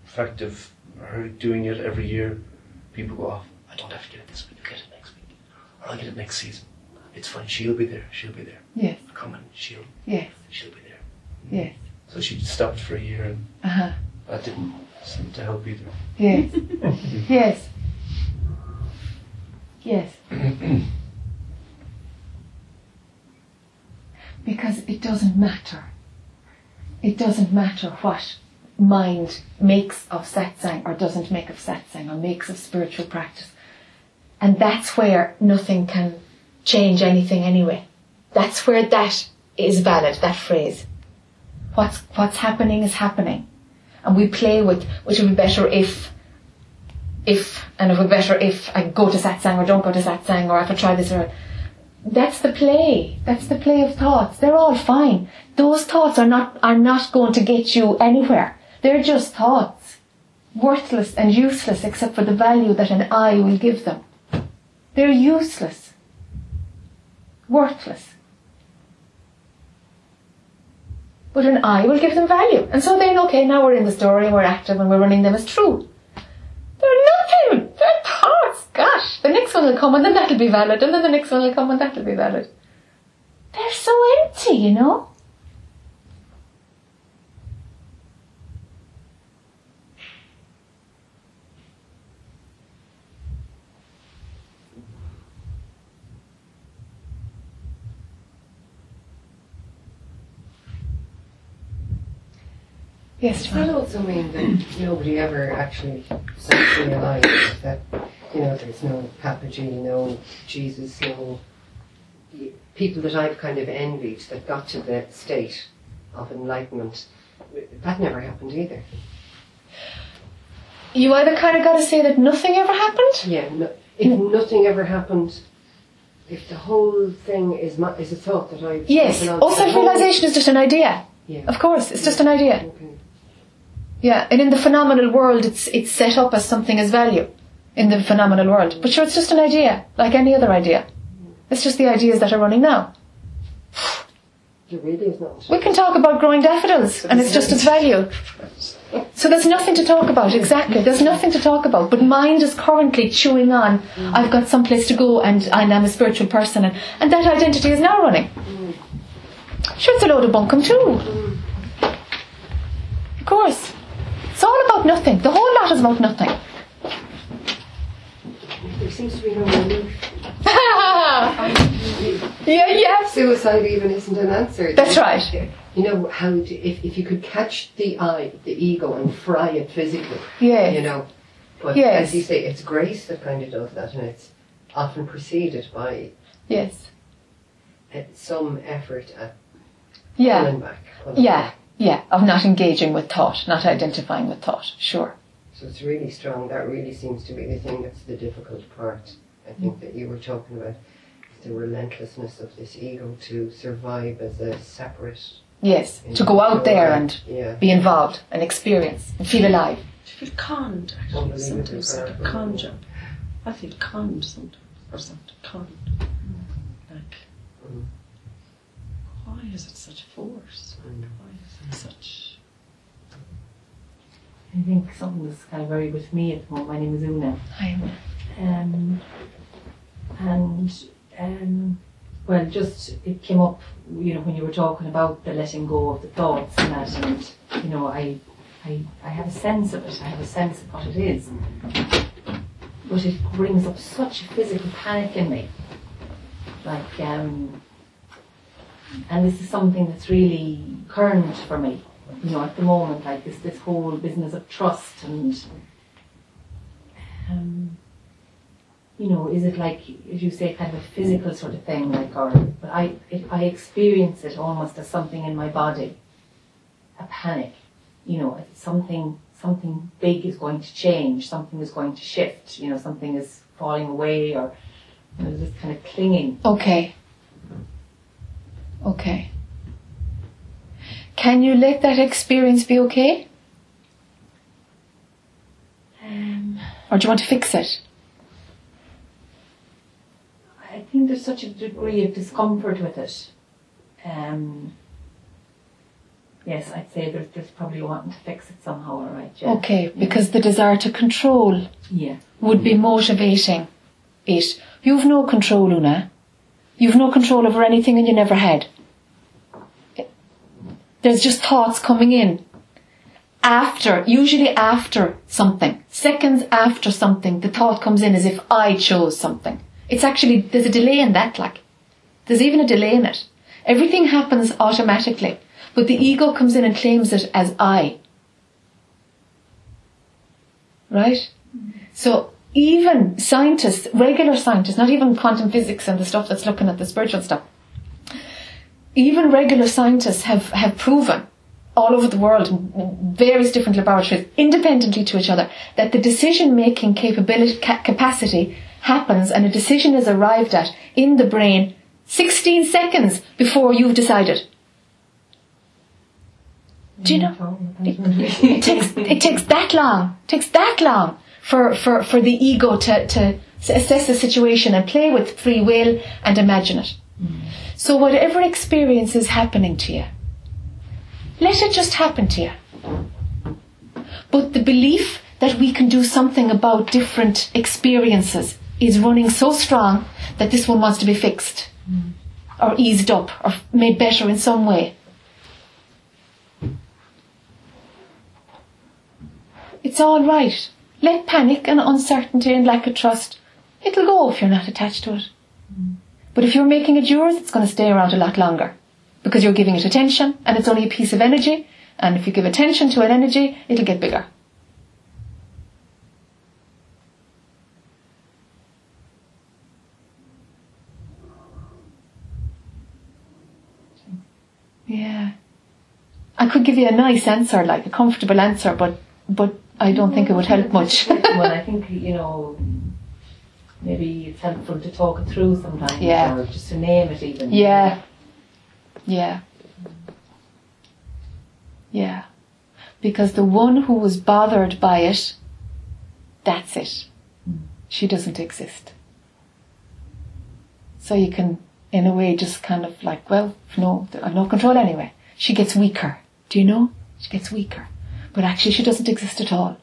fact of her doing it every year, people go off. I don't have to get it this week. I'll get it next week, or I'll get it next season. It's fine. She'll be there. She'll be there. Yes. Come on. She'll Yes. she'll be there. Yes. So she stopped for a year, and Uh huh. that didn't seem to help either. Yes. yes. Yes. because it doesn't matter. It doesn't matter what mind makes of satsang or doesn't make of satsang or makes of spiritual practice. And that's where nothing can change anything anyway. That's where that is valid, that phrase. What's, what's happening is happening. And we play with, which would be better if, if, and it would be better if I go to satsang or don't go to satsang or if I try this or that. that's the play. That's the play of thoughts. They're all fine. Those thoughts are not are not going to get you anywhere. They're just thoughts. Worthless and useless except for the value that an I will give them. They're useless. Worthless. But an I will give them value. And so then, okay, now we're in the story and we're active and we're running them as true. They're nothing. They're thoughts. Gosh, the next one will come and then that'll be valid, and then the next one will come and that'll be valid. They're so empty, you know. Yes, Does that also mean that nobody ever actually realized oh, that, you know, there's no Papaji, no Jesus, no people that I've kind of envied that got to the state of enlightenment? That never happened either. You either kind of got to say that nothing ever happened. Yeah, no, if nothing ever happened, if the whole thing is ma- is a thought that I've Yes. All self-realization is just an idea. Yeah. Of course, it's just an idea. Okay. Yeah, and in the phenomenal world, it's it's set up as something as value in the phenomenal world. But sure, it's just an idea, like any other idea. It's just the ideas that are running now. Really. We can talk about growing daffodils, and it's just its value. So there's nothing to talk about, exactly. There's nothing to talk about. But mind is currently chewing on, I've got some place to go, and, and I'm a spiritual person, and, and that identity is now running. Sure, it's a load of bunkum too. Of course. About nothing. The whole lot is about nothing. There seems to be no relief. yeah, yes. Suicide even isn't an answer. That's right. You know how to, if if you could catch the I, the ego, and fry it physically. Yeah. You know, but Yes. as you say, it's grace that kind of does that, and it's often preceded by Yes. uh, some effort at Yeah. pulling back. pulling Yeah. back. Yeah. Of not engaging with thought, not identifying with thought. Sure. So it's really strong. That really seems to be the thing that's the difficult part. I think that you were talking about the relentlessness of this ego to survive as a separate. Yes. To go out there and yeah. be involved and experience and feel alive. I feel conned, actually, Unbelievably sometimes, like a powerful. conjure. I feel conned sometimes, or something, conned. Like, Mm. why is it such force? Mm. Such... I think something that's kind of very with me at the moment. My name is Una. I'm Um, and um, well, just it came up, you know, when you were talking about the letting go of the thoughts and that, and you know, I, I, I have a sense of it. I have a sense of what it is, but it brings up such a physical panic in me. Like, um, and this is something that's really current for me. You know, at the moment, like this, this whole business of trust and. Um, you know, is it like, as you say, kind of a physical sort of thing, like, or, but I, it, I experience it almost as something in my body, a panic, you know, something, something big is going to change, something is going to shift, you know, something is falling away, or, you know, kind of clinging. okay. Okay. Can you let that experience be okay? Um, Or do you want to fix it? I think there's such a degree of discomfort with it. Um, yes, I'd say there's, there's probably wanting to fix it somehow, all right, yeah. Okay, because the desire to control Yeah. would be motivating it. You've no control, Una. You've no control over anything and you never had. There's just thoughts coming in. After, usually after something, seconds after something, the thought comes in as if I chose something. It's actually, there's a delay in that, like. There's even a delay in it. Everything happens automatically, but the ego comes in and claims it as I. Right? So even scientists, regular scientists, not even quantum physics and the stuff that's looking at the spiritual stuff, even regular scientists have, have proven all over the world, various different laboratories, independently to each other, that the decision making capability, ca- capacity happens and a decision is arrived at in the brain 16 seconds before you've decided. Do you know? Mm-hmm. It takes it takes that long. It takes that long for, for, for the ego to, to assess the situation and play with free will and imagine it. So whatever experience is happening to you, let it just happen to you. But the belief that we can do something about different experiences is running so strong that this one wants to be fixed or eased up or made better in some way. It's all right. Let panic and uncertainty and lack of trust, it'll go if you're not attached to it. But if you're making it yours, it's going to stay around a lot longer because you're giving it attention and it's only a piece of energy. And if you give attention to an energy, it'll get bigger. Yeah. I could give you a nice answer, like a comfortable answer, but but I don't think it would help much. well, I think, you know, maybe it's helpful to talk it through sometimes. Yeah. Or just to name it even. Yeah. Yeah. Yeah. Because the one who was bothered by it, that's it. She doesn't exist. So you can, in a way, just kind of like, well, no, I've no control anyway. She gets weaker. Do you know? She gets weaker. But actually she doesn't exist at all.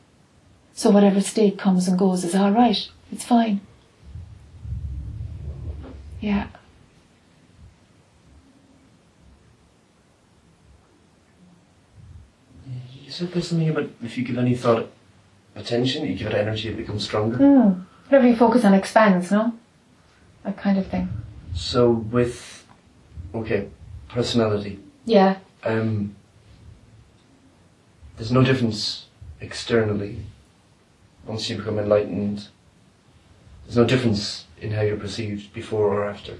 So whatever state comes and goes is alright. It's fine. Yeah. You said there's something about if you give any thought attention, you give it energy, it becomes stronger. Hmm. Whatever you focus on expands, no? That kind of thing. So with, okay, personality, Yeah. um, there's no difference externally once you become enlightened. There's no difference in how you're perceived before or after.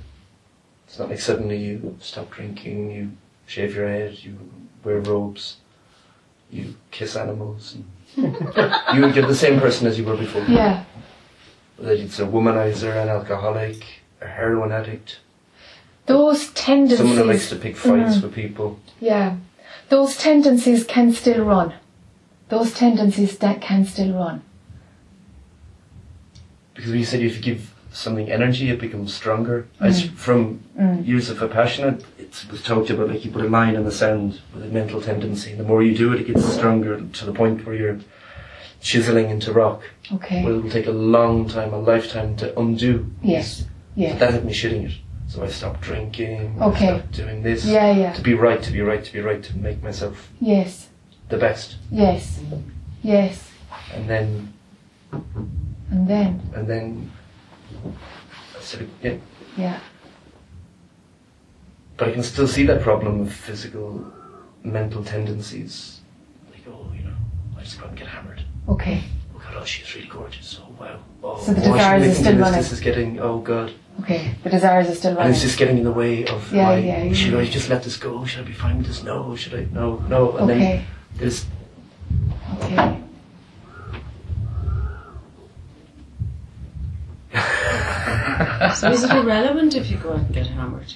It's not like suddenly you stop drinking, you shave your head, you wear robes, you kiss animals. And you, you're the same person as you were before. Yeah. Whether it's a womanizer, an alcoholic, a heroin addict, Those tendencies. someone who likes to pick fights Mhm. with people. Yeah. Those tendencies can still run. Those tendencies that can still run. Because when you said if you give something energy, it becomes stronger. As from Mm. years of Vipassana, it was talked about like you put a line in the sand with a mental tendency, and the more you do it, it gets stronger to the point where you're chiseling into rock. Okay. Well, it will take a long time, a lifetime to undo. yes. But Yeah. that had me shooting it. So I stopped drinking. I Okay. stopped doing this. Yeah, yeah. To be right, to be right, to be right, to make myself Yes. the best. Yes. Yes. And then, And then, and then, I sort of, yeah. yeah. But I can still see that problem of physical, mental tendencies. Like, oh, you know, I just go out and get hammered. Okay. Oh God, oh, she's really gorgeous. Oh wow. Oh, So the oh, I desires are still this. running. This is getting. Oh God. Okay. The desires are still running. And it's just getting in the way of Yeah, my. yeah, yeah. Should I just let this go? Should I be fine with this? No. Should I? No. No. And then Okay. there's Okay. So is it irrelevant if you go out and get hammered?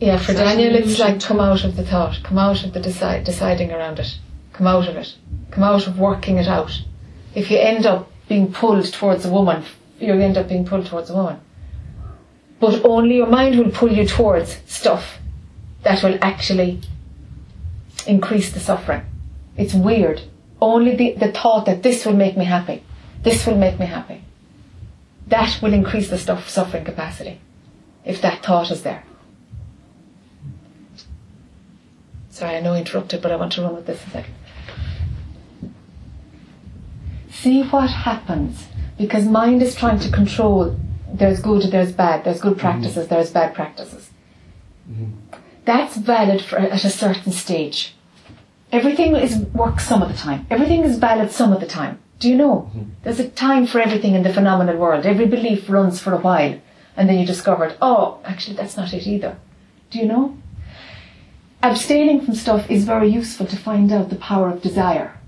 Yeah, for Daniel, it's like come out of the thought, come out of the decide, deciding around it, come out of it, come out of working it out. If you end up being pulled towards a woman, you end up being pulled towards a woman. But only your mind will pull you towards stuff that will actually increase the suffering. It's weird. Only the, the thought that this will make me happy, this will make me happy, that will increase the stuff, suffering capacity. If that thought is there. Sorry, I know I interrupted, but I want to run with this a second. See what happens because mind is trying to control. There's good, there's bad, there's good mm-hmm. practices, there's bad practices. Mm-hmm. That's valid for, at a certain stage. Everything is works some of the time. Everything is valid some of the time. Do you know? Mm-hmm. There's a time for everything in the phenomenal world. Every belief runs for a while, and then you discovered, oh, actually, that's not it either. Do you know? Abstaining from stuff is very useful to find out the power of desire.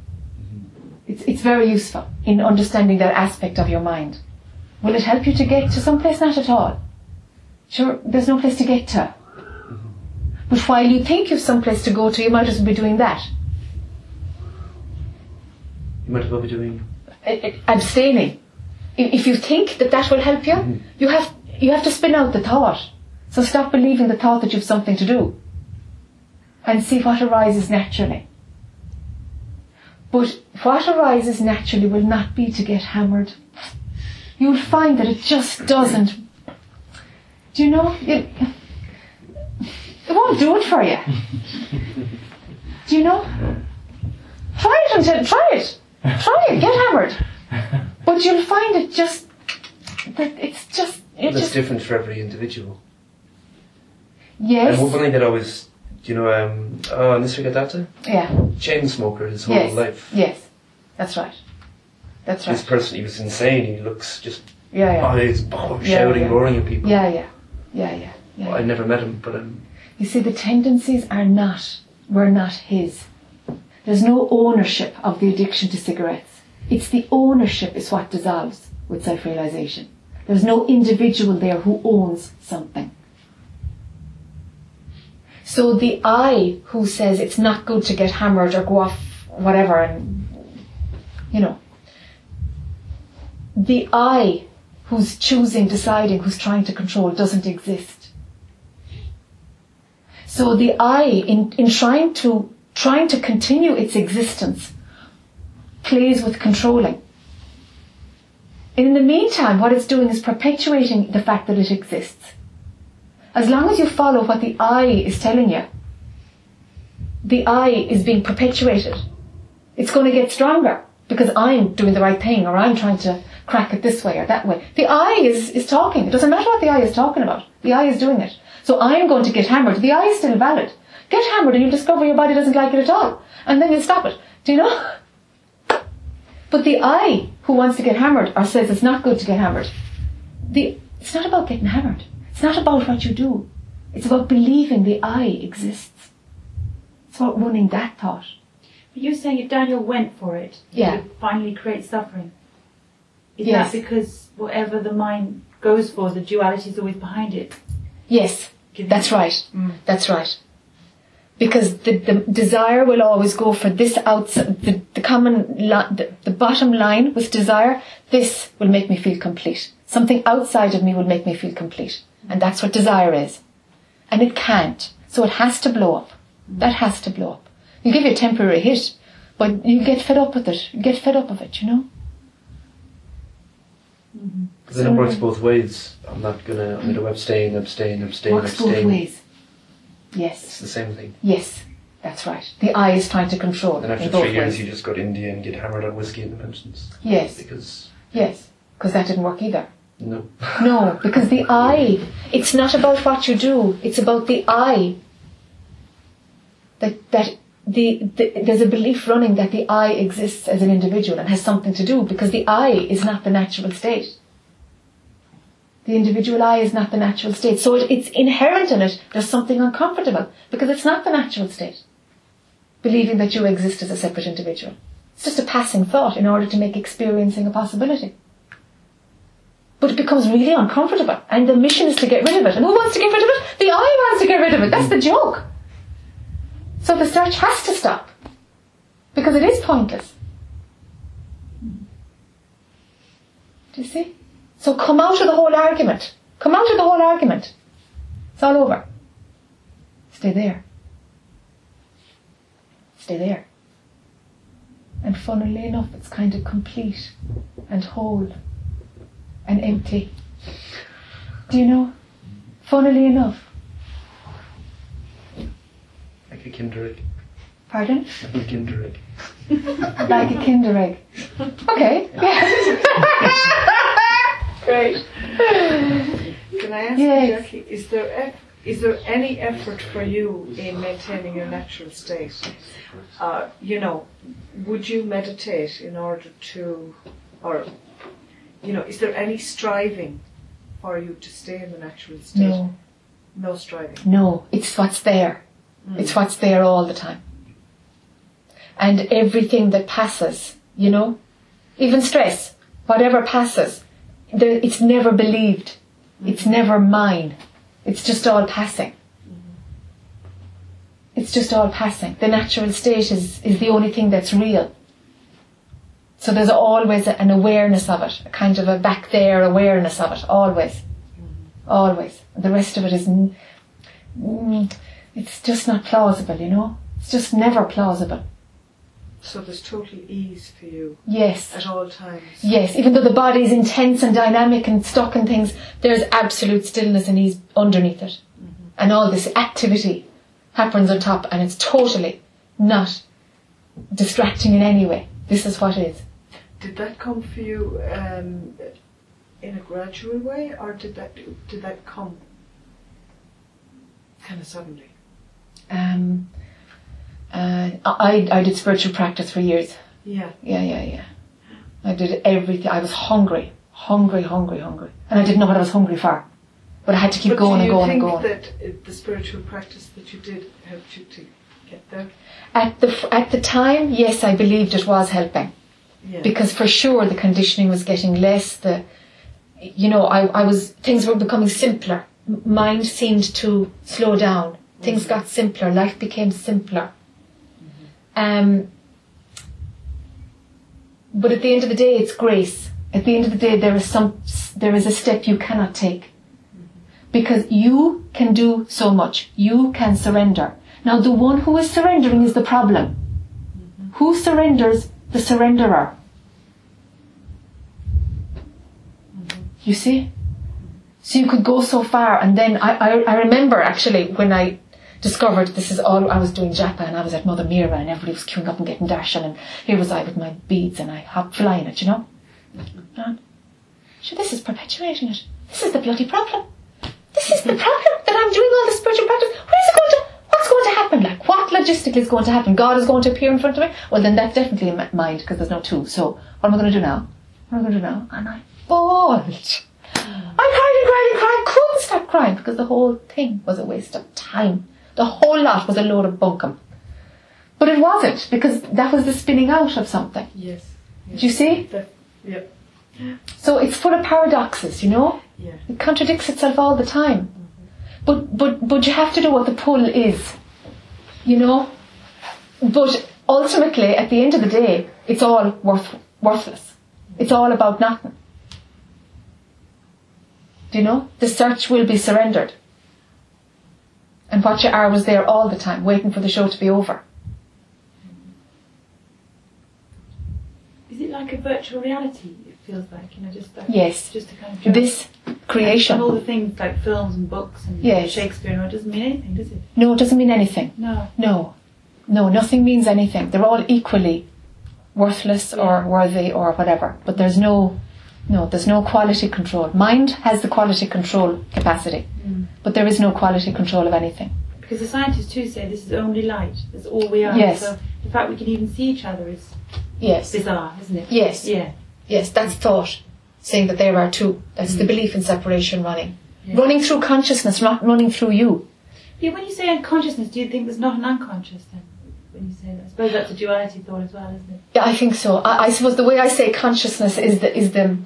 It's, it's very useful in understanding that aspect of your mind. Will it help you to get to some place? Not at all. Sure, there's no place to get to. But while you think you've some place to go to, you might as well be doing that. You might as well be doing. Abstaining. If if you think that that will help you, mm-hmm. you have you have to spin out the thought. So stop believing the thought that you've something to do, and see what arises naturally. But what arises naturally will not be to get hammered. You'll find that it just doesn't. Do you know? It, it won't do it for you. Do you know? Try it until try it. Try it. Get hammered. But you'll find it just that it's just it That's just different for every individual. yes And one thing that always, do you know, um, oh, Nisargadatta? yeah Chain smoker his whole yes life. yes that's right that's This person, he was insane. He looks just yeah yeah eyes oh, Yeah, shouting, yeah. roaring at people. yeah yeah yeah yeah yeah. Well, I never met him, but um, You see, the tendencies are not, were not his. There's no ownership of the addiction to cigarettes. It's the ownership is what dissolves with self-realization. There's no individual there who owns something. So the I who says it's not good to get hammered or go off whatever and, you know, the I who's choosing, deciding, who's trying to control doesn't exist. So the I, in, in trying to trying to continue its existence, plays with controlling. In the meantime, what it's doing is perpetuating the fact that it exists. As long as you follow what the I is telling you, the I is being perpetuated. It's going to get stronger because I'm doing the right thing or I'm trying to crack it this way or that way. The I is, is talking. It doesn't matter what the I is talking about. The I is doing it. So I'm going to get hammered. The I is still valid. Get hammered and you'll discover your body doesn't like it at all. And then you'll stop it. Do you know? But the I who wants to get hammered or says it's not good to get hammered, the, it's not about getting hammered. It's not about what you do. It's about believing the I exists. It's about running that thought. But you're saying if Daniel went for it, he Yeah. would finally create suffering. Is Yes. that because whatever the mind goes for, the duality is always behind it? Yes, that's right. Mm. That's right. Because the, the desire will always go for this outside, the, the common, li- the, the bottom line with desire, this will make me feel complete. Something outside of me will make me feel complete. And that's what desire is. And it can't. So it has to blow up. That has to blow up. You give you a temporary hit, but you get fed up with it. You get fed up of it, you know? Because then it works both ways. I'm not gonna. I'm gonna abstain, abstain, abstain, Works both abstain. Yes. It's the same thing. Yes. That's right. The I is trying to control. Then after three years, ways. you just go to India and get hammered on whiskey in the mountains Yes. because Yes, because that didn't work either. no. No, because the I. it's not about what you do, it's about the I. That, that the, the, there's a belief running that the I exists as an individual and has something to do because the I is not the natural state. The individual I is not the natural state. So it, it's inherent in it, there's something uncomfortable because it's not the natural state. Believing that you exist as a separate individual. It's just a passing thought in order to make experiencing a possibility. But it becomes really uncomfortable. And the mission is to get rid of it. And who wants to get rid of it? The I wants to get rid of it. That's the joke. So the search has to stop. Because it is pointless. Do you see? So come out of the whole argument. Come out of the whole argument. It's all over. Stay there. stay there. And funnily enough, it's kind of complete and whole and empty. Do you know? Funnily enough. Like a Kinder egg. Pardon? Like a Kinder egg. Like a Kinder egg. Okay. Great. Can I ask Yes. you, Jackie, is there eff- is there any effort for you in maintaining your natural state? Uh, you know, would you meditate in order to, or, you know, is there any striving for you to stay in the natural state? No, No striving. no, it's what's there. Mm. It's what's there all the time. And everything that passes, you know, even stress, whatever passes, there, it's never believed. Mm. It's never mine. It's just all passing. Mm-hmm. It's just all passing. The natural state is, is the only thing that's real. So there's always an awareness of it, a kind of a back there awareness of it, always. Mm-hmm. Always. The rest of it is, mm, it's just not plausible, you know? It's just never plausible. So there's total ease for you Yes. at all times. Yes, even though the body is intense and dynamic and stuck in things, there's absolute stillness and ease underneath it. And all this activity happens on top and it's totally not distracting in any way. This is what is. Did that come for you um, in a gradual way, or did that did that come kind of suddenly? Um, uh, I, I did spiritual practice for years. Yeah. Yeah, yeah, yeah. I did everything. I was hungry, hungry, hungry, hungry. And I didn't know what I was hungry for. But I had to keep but going do and you going and think that the spiritual practice that you did helped you to get there? At the, at the time, yes, I believed it was helping. Yeah. because for sure the conditioning was getting less the you know I, I was things were becoming simpler mind seemed to slow down things got simpler. Life became simpler. Um, but at the end of the day it's grace. At the end of the day there is some there is a step you cannot take. Because you can do so much. You can surrender. Now the one who is surrendering is the problem. Who surrenders? The surrenderer. You see? So you could go so far, and then I, I, I remember actually when I discovered this is all I was doing japa, and I was at Mother Meera, and everybody was queuing up and getting darshan, and here was I with my beads, and I hop flying it, you know? And, sure, this is perpetuating it. This is the bloody problem. This is the problem that I'm doing all this spiritual practice. What is it going to? What's going to happen? Like, what logistically is going to happen? God is going to appear in front of me? Well, then that's definitely in my mind because there's no two. So, what am I going to do now? What am I going to do now? And I bawled. I cried and cried and cried. Couldn't stop crying because the whole thing was a waste of time. The whole lot was a load of bunkum. But it wasn't because that was the spinning out of something. yes. Do you see? Yeah. So it's full of paradoxes, you know? Yeah. It contradicts itself all the time. Mm-hmm. But but but you have to know what the pull is. You know? But ultimately at the end of the day, it's all worth worthless. It's all about nothing. Do you know? The search will be surrendered. And what you are was there all the time, waiting for the show to be over. Is it like a virtual reality? It feels like, you know, just like, Yes. just a kind of This creation. And all the things like films and books and Yes. Shakespeare, all, it doesn't mean anything, does it? No, it doesn't mean anything. No. No, no, nothing means anything. They're all equally worthless or worthy or whatever. But there's no, no, there's no quality control. Mind has the quality control capacity, mm. but there is no quality control of anything. Because the scientists too say this is only light. That's all we are. Yes. So the fact we can even see each other is Yes, bizarre, isn't it? yes, Yeah. yes. That's thought, saying that there are two. That's the mm. belief in separation running, Yeah. running through consciousness, not running through you. Yeah, when you say unconsciousness, do you think there's not an unconscious then? When you say that, I suppose that's a duality thought as well, isn't it? Yeah, I think so. I, I suppose the way I say consciousness is the is the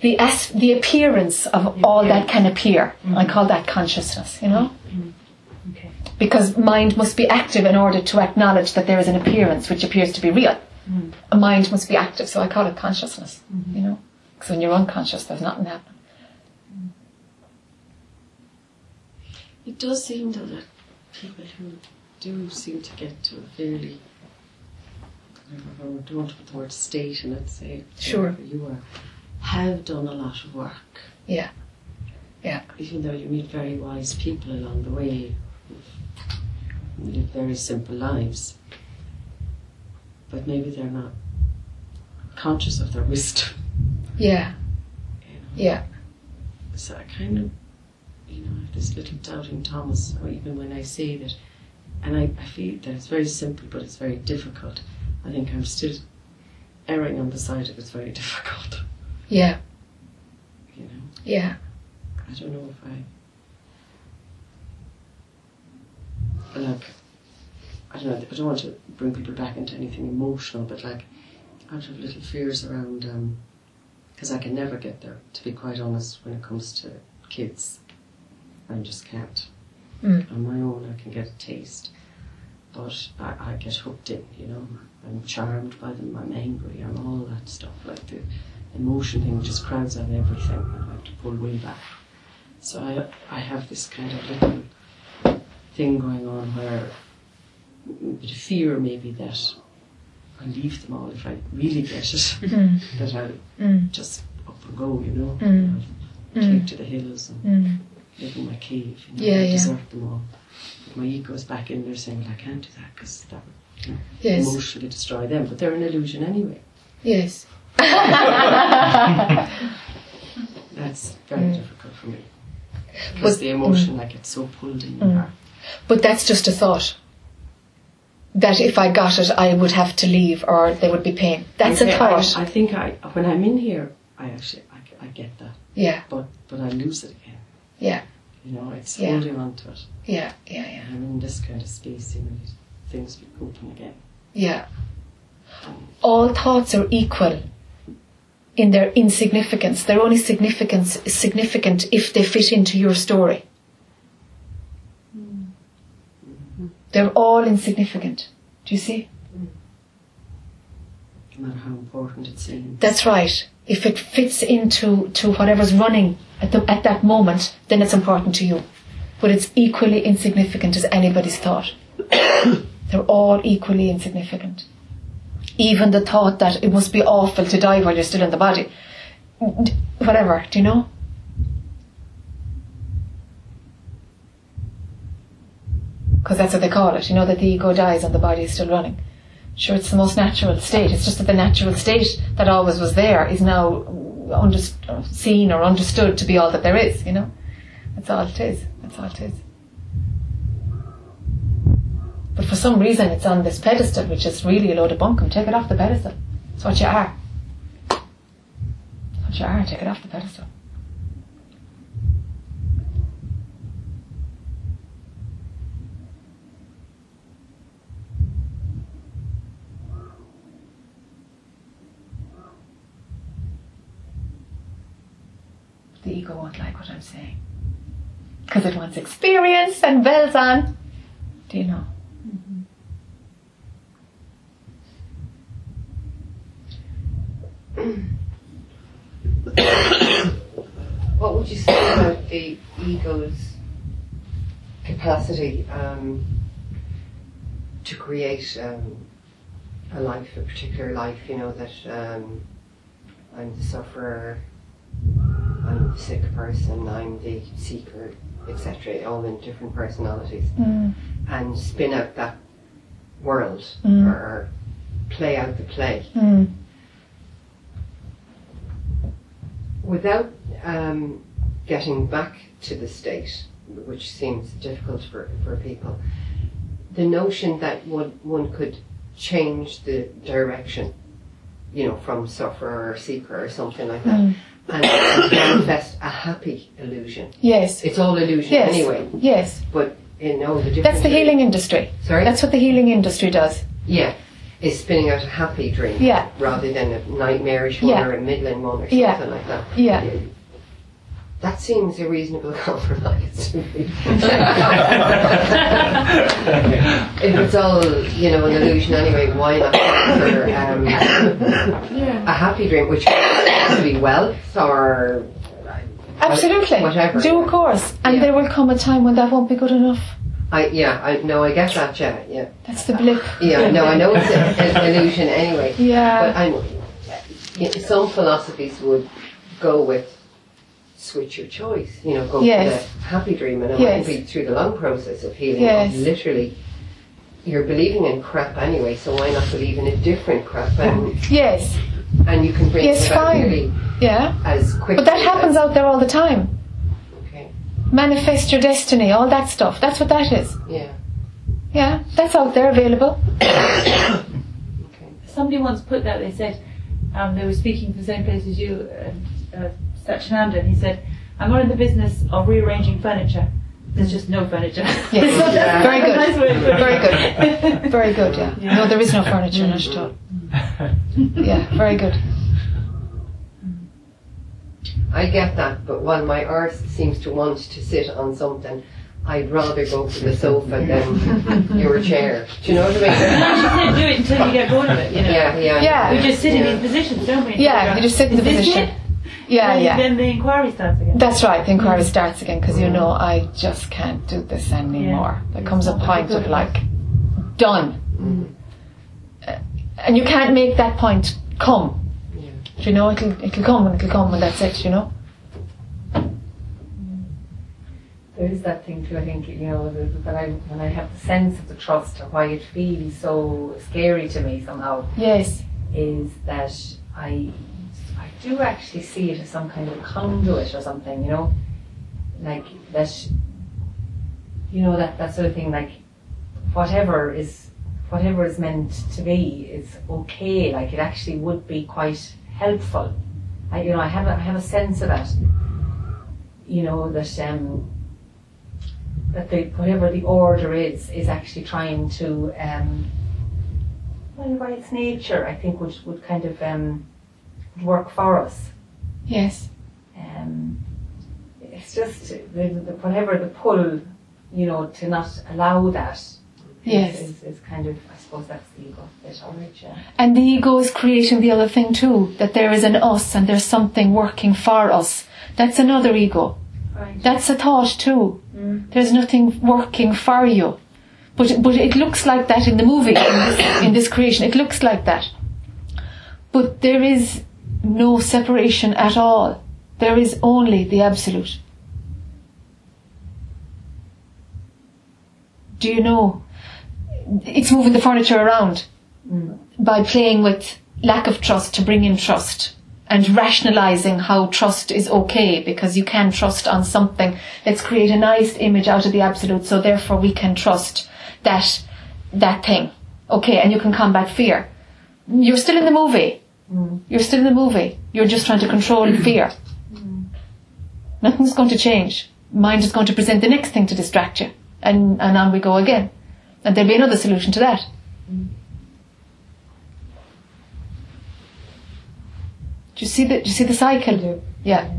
the as, the appearance of all that can appear. I mm-hmm. call that consciousness. You know. Mm-hmm. Okay. because mind must be active in order to acknowledge that there is an appearance which appears to be real. Mm. A mind must be active, so I call it consciousness. Mm-hmm. You know, because when you're unconscious, there's nothing happening. Mm. It does seem though that people who do seem to get to a fairly I don't want to put the word state in it, say Sure. you are, have done a lot of work. Yeah. Yeah. Even though you meet very wise people along the way who live very simple lives. But maybe they're not conscious of their wisdom. Yeah. You know? Yeah. So I kind of, you know, I have this little doubting Thomas, or even when I say that, and I, I feel that it's very simple, but it's very difficult. I think I'm still erring on the side of it's very difficult. Yeah. You know, Yeah. I don't know if I, like, I don't know. I don't want to bring people back into anything emotional, but like, I have little fears around, um, because I can never get there. To be quite honest, when it comes to kids, I just can't. Mm. On my own, I can get a taste, but I, I get hooked in. You know, I'm charmed by them. I'm angry. I'm all that stuff. Like the emotion thing just crowds out everything, and I have to pull way back. So I, I have this kind of little thing going on where a bit of fear maybe that I leave them all if I really get it, Mm. that I'll Mm. just up and go, you know, Mm. I'll Mm. take to the hills and Mm. Live in my cave, you know, Yeah, and yeah. desert them all. But my ego's back in there saying, well, I can't do that because that would you know, Yes. emotionally destroy them. But they're an illusion anyway. Yes. That's very Mm. difficult for me. Because But- the emotion, like, it's so pulled in your Mm. heart. But that's just a thought. That if I got it, I would have to leave or there would be pain. That's a thought. I, I think I, when I'm in here, I actually, I, I get that. yeah, But, but I lose it again. Yeah, You know, it's Yeah. holding on to it. yeah, yeah, yeah, And I'm in this kind of space, you know, things open again. yeah. All thoughts are equal in their insignificance. They're only significance is significant if they fit into your story. They're all insignificant. Do you see? No matter how important it seems. That's right. If it fits into to whatever's running at the at that moment, then it's important to you. But it's equally insignificant as anybody's thought. They're all equally insignificant. Even the thought that it must be awful to die while you're still in the body. Whatever, do you know? Because that's what they call it. You know that the ego dies and the body is still running. Sure, it's the most natural state. It's just that the natural state that always was there is now under, seen or understood to be all that there is, you know? That's all it is. That's all it is. But for some reason it's on this pedestal, which is really a load of bunkum. Take it off the pedestal. It's what you are. It's what you are. Take it off the pedestal. The ego won't like what I'm saying. Because it wants experience and bells on. Do you know? What would you say about the ego's capacity um, to create um, a life, a particular life? You know that um, I'm the sufferer, I'm the sick person, I'm the seeker, etc. All in different personalities, Mm. and spin out that world Mm. or, play out the play. Mm. without um, getting back to the state, which seems difficult for, for people, the notion that one, one could change the direction, you know, from sufferer or seeker or something like that, Mm. And, manifest a happy illusion. Yes. It's all illusion Yes. anyway, Yes. but in all the different. That's the healing industry. Sorry? That's what the healing industry does. yeah. Is spinning out a happy dream Yeah. rather than a nightmarish one Yeah. or a middling one or something Yeah. like that. Yeah. That seems a reasonable compromise to me. if it's all, you know, an illusion anyway, why not for um, a happy dream, which could be wealth or Absolutely. whatever. Do a course. And Yeah. there will come a time when that won't be good enough. I yeah, I no, I get that. Yeah, yeah, That's the blip. yeah. No, I know it's a- an illusion anyway. Yeah, But I'm, yeah, some philosophies would go with switch your choice. You know, go Yes. for the happy dream, and it Yes. might be through the long process of healing. Yes. Of literally, you're believing in crap anyway, so why not believe in a different crap? And, Yes. and you can bring Yes, it about fine. really Yeah. as quickly. But that happens as, out there all the time. Okay. Manifest your destiny, all that stuff. That's what that is. Yeah. Yeah. That's out there available. Okay. Somebody once put that, they said, um, they were speaking to the same place as you, uh, uh, Satchinanda, and he said, I'm not in the business of rearranging furniture. There's just no furniture. Yes. So that's Very good. nice way of Very good. Very good, yeah. No, there is no furniture, not at all. Mm. Yeah, very good. I get that, but while my arse seems to want to sit on something, I'd rather go for the sofa than your chair. Do you know what I mean? No, she said do it until you get bored of it, you know. Yeah, yeah. Yeah. We just sit in these positions, don't we? Yeah, you just sit in the Is this position. it? Yeah, then, yeah. Then the inquiry starts again. That's right, the inquiry starts again because you know I just can't do this anymore. There comes a point of like, done. Uh, And you can't make that point come. Yeah. Do you know, it'll, it'll come and it'll come and that's it, you know? There is that thing too. I think you know that when I when I have the sense of the trust or why it feels so scary to me somehow Yes. is that I I do actually see it as some kind of conduit or something. You know, like that. You know that that sort of thing. Like whatever is whatever is meant to be is okay. Like it actually would be quite helpful. I you know I have a, I have a sense of that. You know that um that the whatever the order is is actually trying to um well by its nature I think would would kind of um work for us. Yes. Um it's just the, the, whatever the pull, you know, to not allow that. Yes. is, is kind of I suppose that's the ego bit of it, yeah. And the ego is creating the other thing too, that there is an us and there's something working for us. That's another ego. Right. That's a thought too. There's nothing working for you. But, but it looks like that in the movie, in this, in this creation. It looks like that. But there is no separation at all. There is only the absolute. Do you know? It's moving the furniture around mm. by playing with lack of trust to bring in trust and rationalizing how trust is okay because you can trust on something. Let's create a nice image out of the absolute so therefore we can trust that that thing. Okay, and you can combat fear. You're still in the movie. Mm. You're still in the movie. You're just trying to control mm. fear. Mm. Nothing's going to change. Mind is going to present the next thing to distract you. And, and on we go again. And there'll be another solution to that. Do you see the do you see the cycle? Yeah.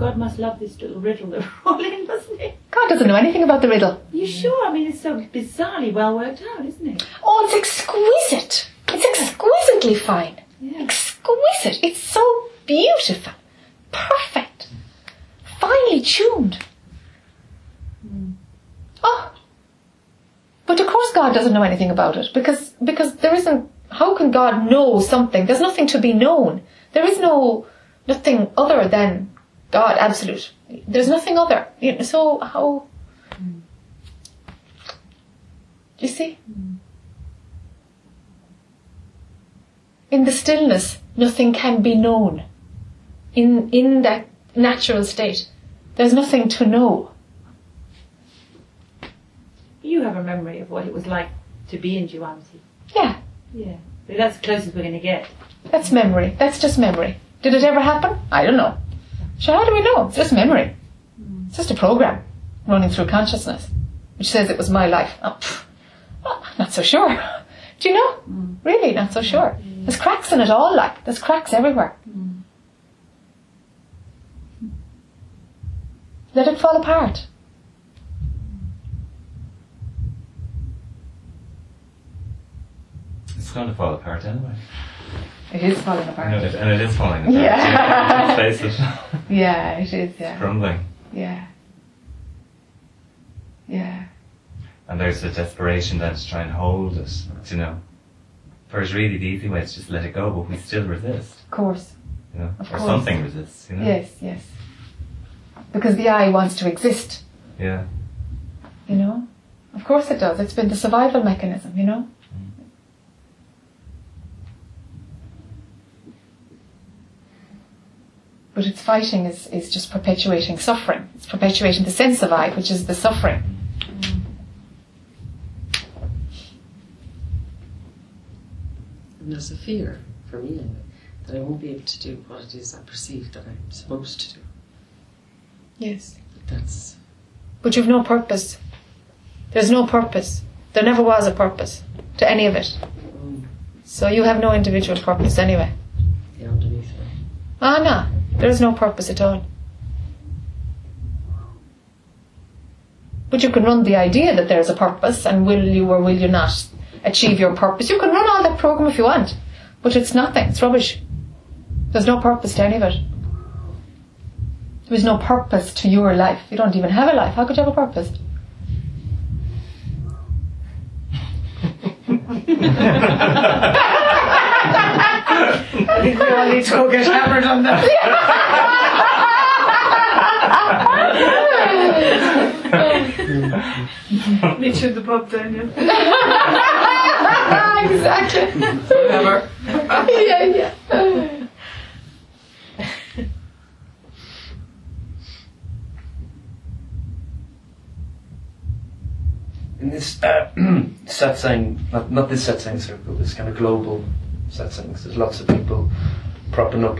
God must love this little riddle that we're all in, doesn't he? God doesn't know anything about the riddle. You sure? I mean, it's so bizarrely well worked out, isn't it? Oh, it's exquisite. It's exquisitely fine. Yeah. Exquisite. It's so beautiful. Perfect. Finely tuned. Hmm. Oh. But of course God doesn't know anything about it because because there isn't how can God know something? There's nothing to be known. There is no nothing other than God, absolute. There's nothing other. You know, so how Do you see? In the stillness, nothing can be known. In in that natural state, there's nothing to know. You have a memory of what it was like to be in duality. Yeah, Yeah. But that's the closest we're going to get. that's memory. That's just memory. Did it ever happen? I don't know. So how do we know? It's just memory. It's just a program running through consciousness, which says it was my life. Oh, pff, oh, not so sure. Do you know? Mm. Really, not so sure. Mm. There's cracks in it all, like there's cracks everywhere. Mm. Let it fall apart. It's going to fall apart anyway. It is falling apart. it, and it is falling apart. Yeah. Let's face it. Yeah, it is. Yeah, Crumbling. yeah, yeah. And there's a desperation then to try and hold it, you know. Whereas really the easy way is just let it go, but we still resist, Of course. you know. Of or course. something resists, you know. Yes, yes. Because the I wants to exist. Yeah. You know. Of course it does. It's been the survival mechanism. You know. But its fighting is, is just perpetuating suffering. It's perpetuating the sense of I, which is the suffering. And there's a fear, for me anyway, that I won't be able to do what it is I perceive that I'm supposed to do. Yes. But that's But you've no purpose. There's no purpose. There never was a purpose to any of it. mm, So you have no individual purpose anyway. the underneath. Ah, no. There is no purpose at all. But you can run the idea that there's a purpose, and will you or will you not achieve your purpose? You can run all that program if you want, but it's nothing. It's rubbish. There's no purpose to any of it. There is no purpose to your life. You don't even have a life. How could you have a purpose? I think need to go get hammered on that. Meet you in the pub Daniel. exactly. Whatever. yeah, yeah. In this uh, satsang, not, not this satsang circle, this kind of global satsangs, there's lots of people propping up.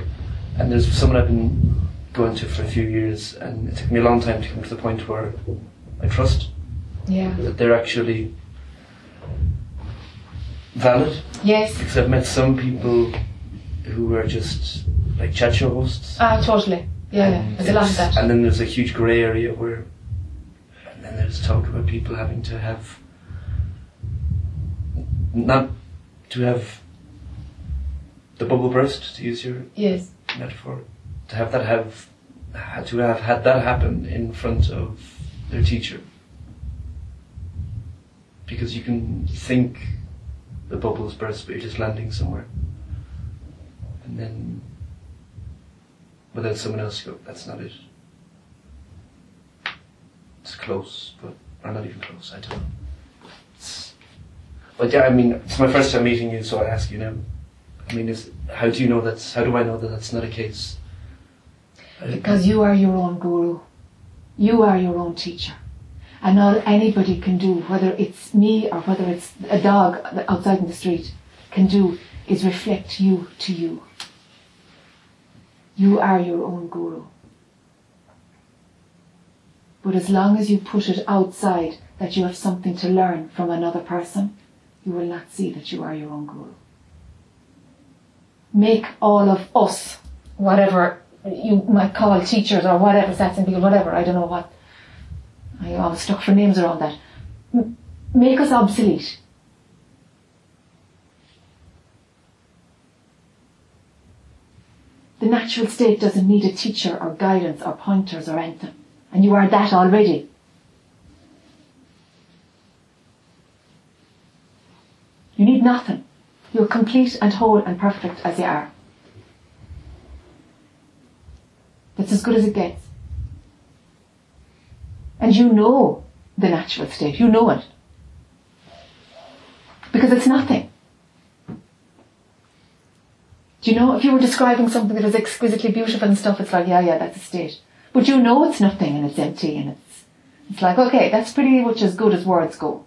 And there's someone I've been going to for a few years, and it took me a long time to come to the point where I trust Yeah. that they're actually valid. Yes. Because I've met some people who are just like chat show hosts. Ah, totally. Yeah, yeah. And There's a lot of that. And then there's a huge grey area where, and then there's talk about people having to have, not to have the bubble burst, to use your Yes. metaphor, to have that have, to have had that happen in front of their teacher. Because you can think the bubbles burst, but you're just landing somewhere. And then without someone else go, that's not it. It's close, but or not even close, I don't know. It's, but yeah, I mean, it's my first time meeting you, so I ask you now. I mean, is how do you know that's, how do I know that that's not a case? Because you are your own guru. You are your own teacher. And all anybody can do, whether it's me or whether it's a dog outside in the street, can do is reflect you to you. You are your own guru. But as long as you put it outside that you have something to learn from another person, you will not see that you are your own guru. Make all of us, whatever you might call teachers or whatever, satsang people, whatever, I don't know what. I always stuck for names around that. Make us obsolete. The natural state doesn't need a teacher or guidance or pointers or anything. And you are that already. You need nothing. You're complete and whole and perfect as you are. That's as good as it gets. And you know the natural state. You know it. Because it's nothing. Do you know, if you were describing something that was exquisitely beautiful and stuff, it's like, yeah, yeah, that's a state. But you know it's nothing and it's empty and it's, it's like, okay, that's pretty much as good as words go.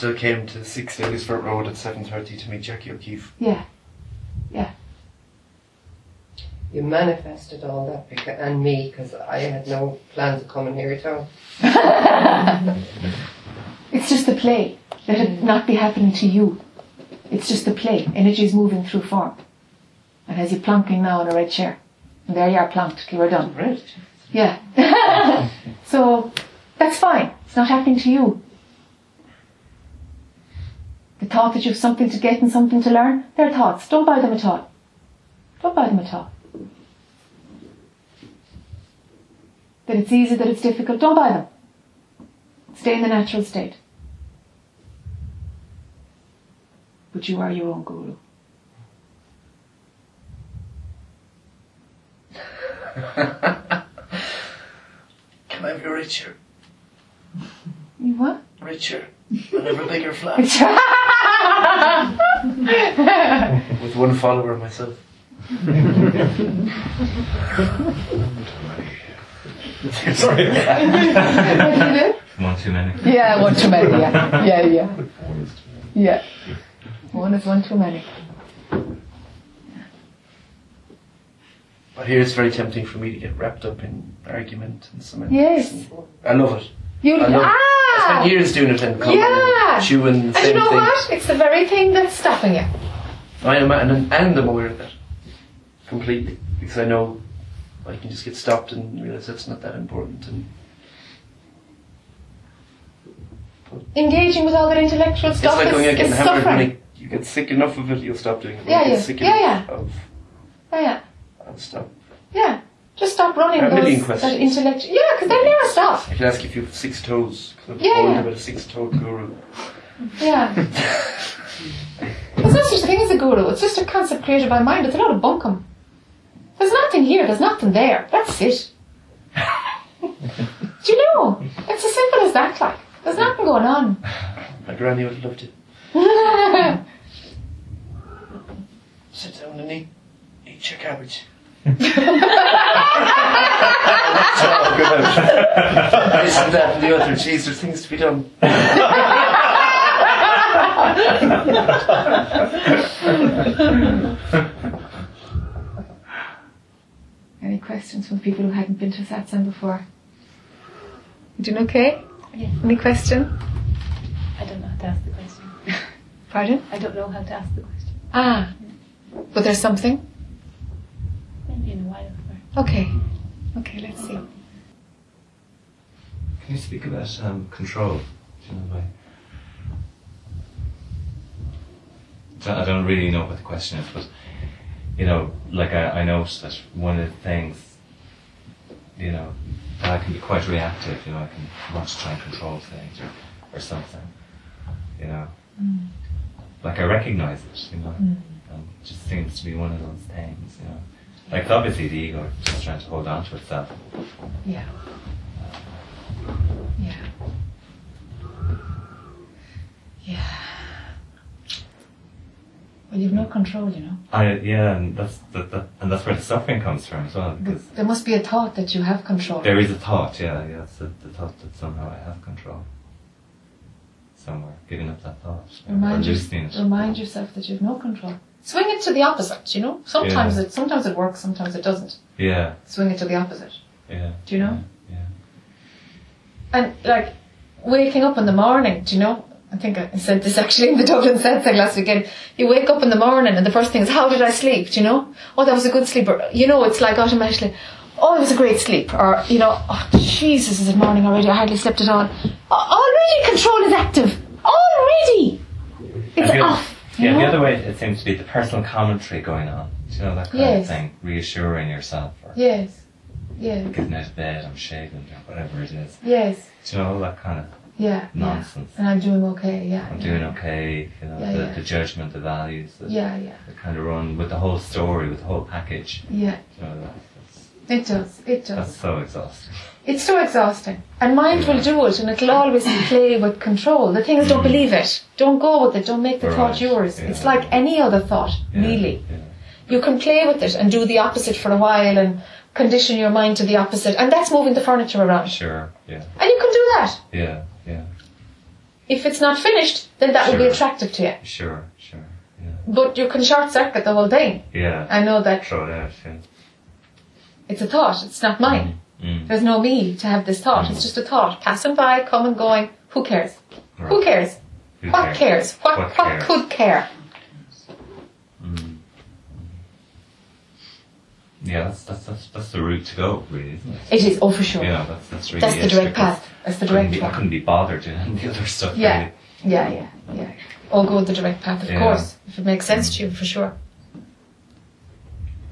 Still came to 6 Davisford Road at 7.30 to meet Jackie O'Keefe. Yeah. Yeah. You manifested all that beca- and me because I had no plans of coming here at all. It's just the play. Let it not be happening to you. It's just the play. Energy is moving through form. And as you're plonking now in a red chair. And there you are plonked. You are done. Right. Yeah. So that's fine. It's not happening to you. The thought that you have something to get and something to learn, they're thoughts. Don't buy them at all. Don't buy them at all. That it's easy, that it's difficult, don't buy them. Stay in the natural state. But you are your own guru. Can I be richer? You what? Richer. And have a bigger flat. With one follower myself. Sorry. One too many. Yeah, one too many. Yeah, yeah, yeah. Yeah. One is one too many. But here it's very tempting for me to get wrapped up in argument and semantics. Yes. I love it. You I love it. I ah. spent years doing it and coming Yeah. and chewing the And same you know thing. what? It's the very thing that's stopping you. I am, and, and I'm aware of that completely because I know I can just get stopped and realize that's not that important. And Engaging with all that intellectual it's stuff like is, is suffering. When you get sick enough of it, you'll stop doing it. When Yeah, you get yeah. sick Yeah, enough of, Yeah, yeah. I'll stop. Yeah. Just stop running a million those that questions. intellect. Yeah, because they never stop. I can ask if you have six toes. I'm Yeah, yeah. about a six-toed guru. Yeah. There's no such thing as a guru. It's just a concept created by mind. It's a lot of bunkum. There's nothing here. There's nothing there. That's it. Do you know? It's as simple as that. Like, there's nothing going on. My granny would have loved it. Sit down and eat, eat your cabbage. Oh, God. This and that and the other. Jeez, there's things to be done. Any questions from people who hadn't been to satsang before? You doing okay? Yeah. Any question? I don't know how to ask the question. Pardon? I don't know how to ask the question. Ah. But there's something? Maybe in a Okay. Okay, let's see. Can you speak about um, control? Do you know, like, I don't really know what the question is, but you know, like I, I noticed that one of the things, you know, that I can be quite reactive. You know, I can want to try and control things or, or something. You know, mm. like I recognize it. You know, and it just seems to be one of those things. You know, like obviously the ego just trying to hold on to itself. Yeah. Yeah. Yeah. Well, you've no control, you know. I yeah, and that's that, that and that's where the suffering comes from as well. Because There must be a thought that you have control. there is a thought, yeah, yeah, it's the, the thought that somehow I have control. Somewhere, giving up that thought, or Remind, you, it. remind yourself that you've no control. Swing it to the opposite, you know. Sometimes Yeah. it sometimes it works, sometimes it doesn't. Yeah, Swing it to the opposite. yeah. Do you know? Yeah. And like waking up in the morning, do you know? I think I said this actually in the Dublin Satsang last weekend. You wake up in the morning and the first thing is, how did I sleep? Do you know? Oh, that was a good sleeper. You know, it's like automatically, oh, it was a great sleep. Or, you know, oh, Jesus, is it morning already? I hardly slept at all. Already control is active. Already. It's off. Yeah, the other way it seems to be the personal commentary going on. Do you know that kind Yes. of thing? Reassuring yourself or Yes. Yes. getting out of bed, I'm shaving or whatever it is. Yes. Do you know all that kind of Yeah. yeah. nonsense? And I'm doing okay. Yeah. I'm yeah. doing okay, you know, Yeah, the, yeah. the judgment, the values, the, Yeah, yeah. the kind of run with the whole story, with the whole package. Yeah. You know, that, that's, It does. It does. that's so exhausting. It's so exhausting. And mind will do it and it'll always play with control. The thing is, don't believe it. Don't go with it. Don't make the Right, thought yours. yeah. It's like any other thought, Yeah, really. Yeah. You can play with it and do the opposite for a while and condition your mind to the opposite. And that's moving the furniture around. Sure, yeah, And you can do that. yeah, yeah, If it's not finished, then that will be attractive to you. sure, sure, yeah. But you can short circuit the whole thing. Yeah, I know that throw it out, yeah. it's a thought. It's not mine. Mm. Mm. There's no me to have this thought. It's just a thought. Passing by, coming, going. Who cares? Who cares? Who What cares? What, What what, cares? could care? Mm. yeah, that's, that's that's that's the route to go, really, isn't it? It is, oh for sure. Yeah, that's that's really That's the direct path. That's the direct path. I couldn't be bothered doing the other stuff. Yeah. Really. Yeah, yeah, yeah. All go the direct path, of Yeah. course. If it makes sense to you, for sure.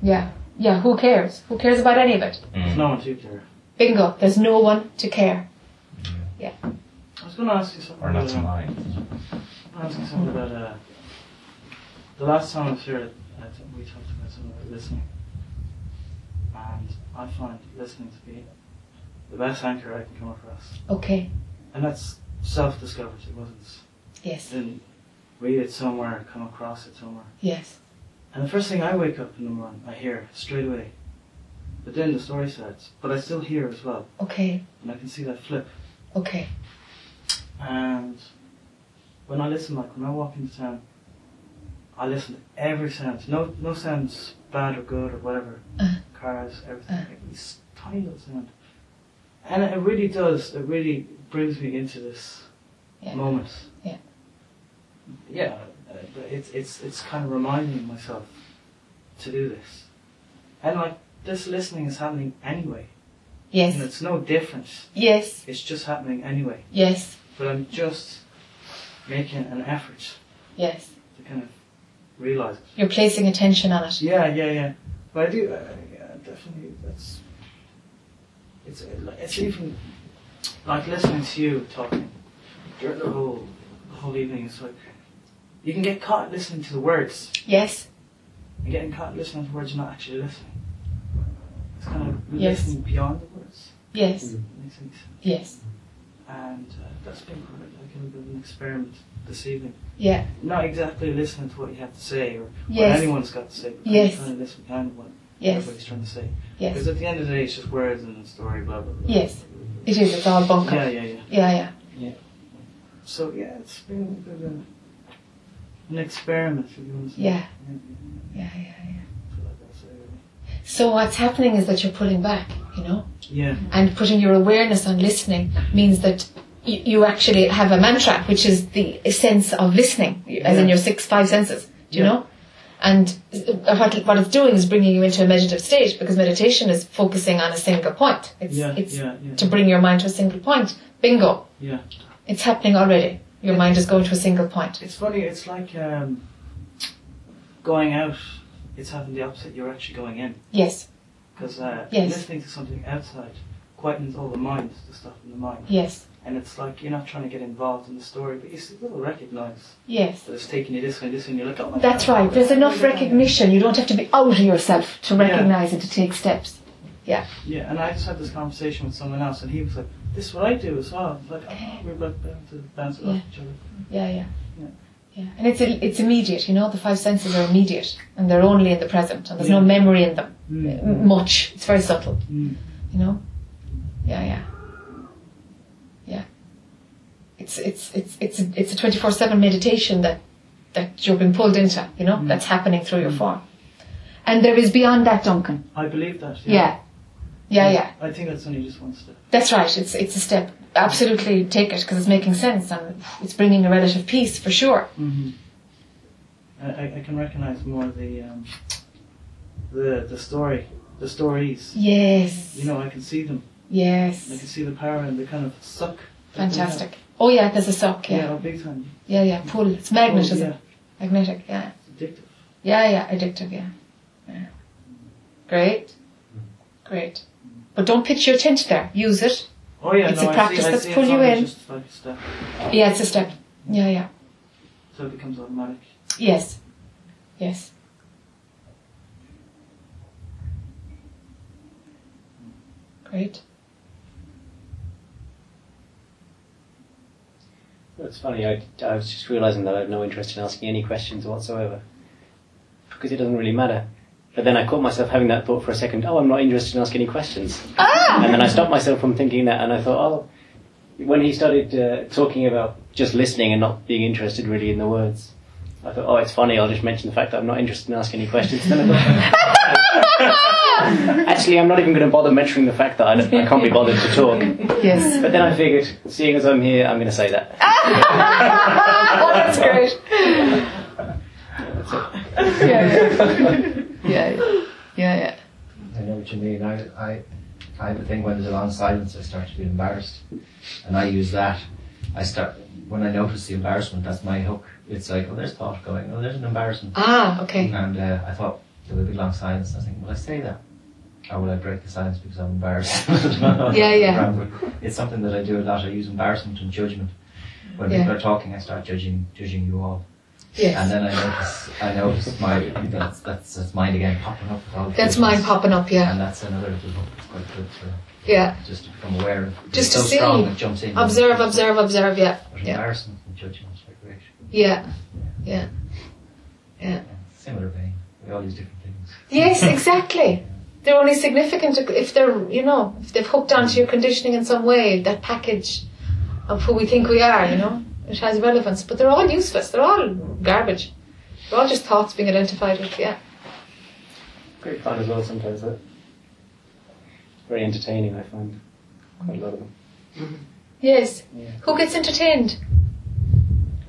Yeah, yeah. Who cares? Who cares about any of it? There's Mm. no one to care. Bingo. There's no one to care. Yeah. I was going to ask you something. Or not about, to uh, mind. I was asking something about uh, the last time I was here. I think we talked about something about listening, and I find listening to be the best anchor I can come across, Okay. and that's self-discovered. It wasn't. Yes. I didn't read it somewhere, come across it somewhere. Yes. And the first thing I wake up in the morning, I hear straight away. But then the story starts, but I still hear as well, Okay. and I can see that flip. Okay. And when I listen, like when I walk into town, I listen to every sound. No, no sounds bad or good or whatever. Uh. Cars, everything. Uh. Every s- tiny little sound. And it really does. It really brings me into this Yeah. moment. Yeah. Yeah. Uh, but It's it's it's kind of reminding myself to do this, and like this listening is happening anyway. Yes. And it's no different. Yes. It's just happening anyway. Yes. But I'm just making an effort Yes. to kind of realize it. You're placing attention on it. Yeah, yeah, yeah. But I do, uh, yeah, definitely. That's it's it's even like listening to you talking during the whole the whole evening. It's like you can get caught listening to the words Yes. and getting caught listening to words and not actually listening. It's kind of Yes. listening beyond the words. Yes. Sense. Yes. And uh, that's been quite like a bit of an experiment this evening. Yeah. Not exactly listening to what you have to say or what anyone's got to say, but Yes. trying to listen behind what Yes. everybody's trying to say. Yes. Because at the end of the day, it's just words and a story, blah blah blah. Yes. It is. It's all bunker. Yeah, yeah, yeah. Yeah. Yeah. So yeah, it's been a bit of a, an experiment, if you want to say. Yeah. yeah, Yeah. Yeah. yeah. I feel like that's it, really. So what's happening is that you're pulling back. You know. Yeah. and putting your awareness on listening means that you, you actually have a mantra, which is the sense of listening, as in your six, five senses. Do you Yeah. know? And what, what it's doing is bringing you into a meditative state because meditation is focusing on a single point. It's, Yeah, it's yeah, yeah. to bring your mind to a single point. Bingo. Yeah. It's happening already. Your mind is going to a single point. It's funny. It's like um, going out. It's having the opposite. You're actually going in Yes, because uh, Yes. listening to something outside quietens all the mind, the stuff in the mind. yes, And it's like you're not trying to get involved in the story, but you still recognize yes. that it's taking you this way, this way, and you're like, oh my That's God, right. There's enough recognition. You don't have to be out of yourself to Yeah. recognize and to take steps. Yeah. Yeah, and I just had this conversation with someone else, and he was like, "This is what I do as well." Like, oh, we're both able to bounce it off each other. Yeah, yeah. Yeah. Yeah. And it's it's immediate, you know, the five senses are immediate and they're only in the present and there's no memory in them. Mm. Much. It's very subtle, Mm. you know? Yeah, yeah. Yeah. It's it's it's it's a, it's a twenty four seven meditation that that you're being pulled into, you know, Mm. that's happening through your form. And there is beyond that, Duncan. I believe that. Yeah. Yeah, yeah. Yeah. I think that's only just one step. That's right. It's it's a step. Absolutely take it because it's making sense and it's bringing a relative peace for sure. Mm-hmm. I, I, I can recognize more the um, the the story, the stories. Yes. You know, I can see them. Yes. I can see the power and the kind of suck. Fantastic. Oh yeah, there's a suck. have. Yeah, Yeah, oh, big time. yeah, yeah. Pull. It's magnet, Oh, yeah. Magnetic. Yeah, it's addictive. yeah, yeah. Addictive. Yeah. yeah. Great, great. But don't pitch your tent there. Use it. Oh yeah, It's no, a I practice see, I that's see pull you in. Just like a step, Yeah, it's a step. Yeah, yeah. so it becomes automatic. Yes, yes. Great. That's funny, I, I was just realising that I have no interest in asking any questions whatsoever. Because it doesn't really matter. But then I caught myself having that thought for a second, oh, I'm not interested in asking any questions. Ah! And then I stopped myself from thinking that, and I thought, oh, when he started uh, talking about just listening and not being interested really in the words, I thought, oh, it's funny, I'll just mention the fact that I'm not interested in asking any questions. Then I thought, actually, I'm not even going to bother mentioning the fact that I, I can't be bothered to talk. Yes. But then I figured, seeing as I'm here, I'm going to say that. That's great. yeah, yeah. yeah, yeah, I know what you mean. I, I, I have a thing when there's a long silence, I start to feel embarrassed, and I use that. I start when I notice the embarrassment. That's my hook. It's like, oh, there's thought going. Oh, there's an embarrassment. Ah, okay. And uh, I thought there a big long silence. I think, will I say that? Or will I break the silence because I'm embarrassed? Yeah, yeah. It's something that I do a lot. I use embarrassment and judgment. When Yeah. people are talking, I start judging, judging you all. Yes. And then I notice, I notice my that's that's, that's mine again popping up. That's mine popping up, yeah. And that's another little hook. It's quite good for Yeah. just to become aware of. Just to so see. strong it jumps in. Observe, observe, observe, yeah. Yeah. embarrassment and judgment like great. Yeah. Yeah. Yeah. Similar vein. We all use different things. Yes, exactly. They're only significant if they're, you know, if they've hooked onto your conditioning in some way, that package of who we think we are, you know, it has relevance. But they're all useless. They're all garbage. They're all just thoughts being identified with, yeah. Great fun as well sometimes. Though. Very entertaining, I find. Quite a lot of them. Yes. Yeah. Who gets entertained?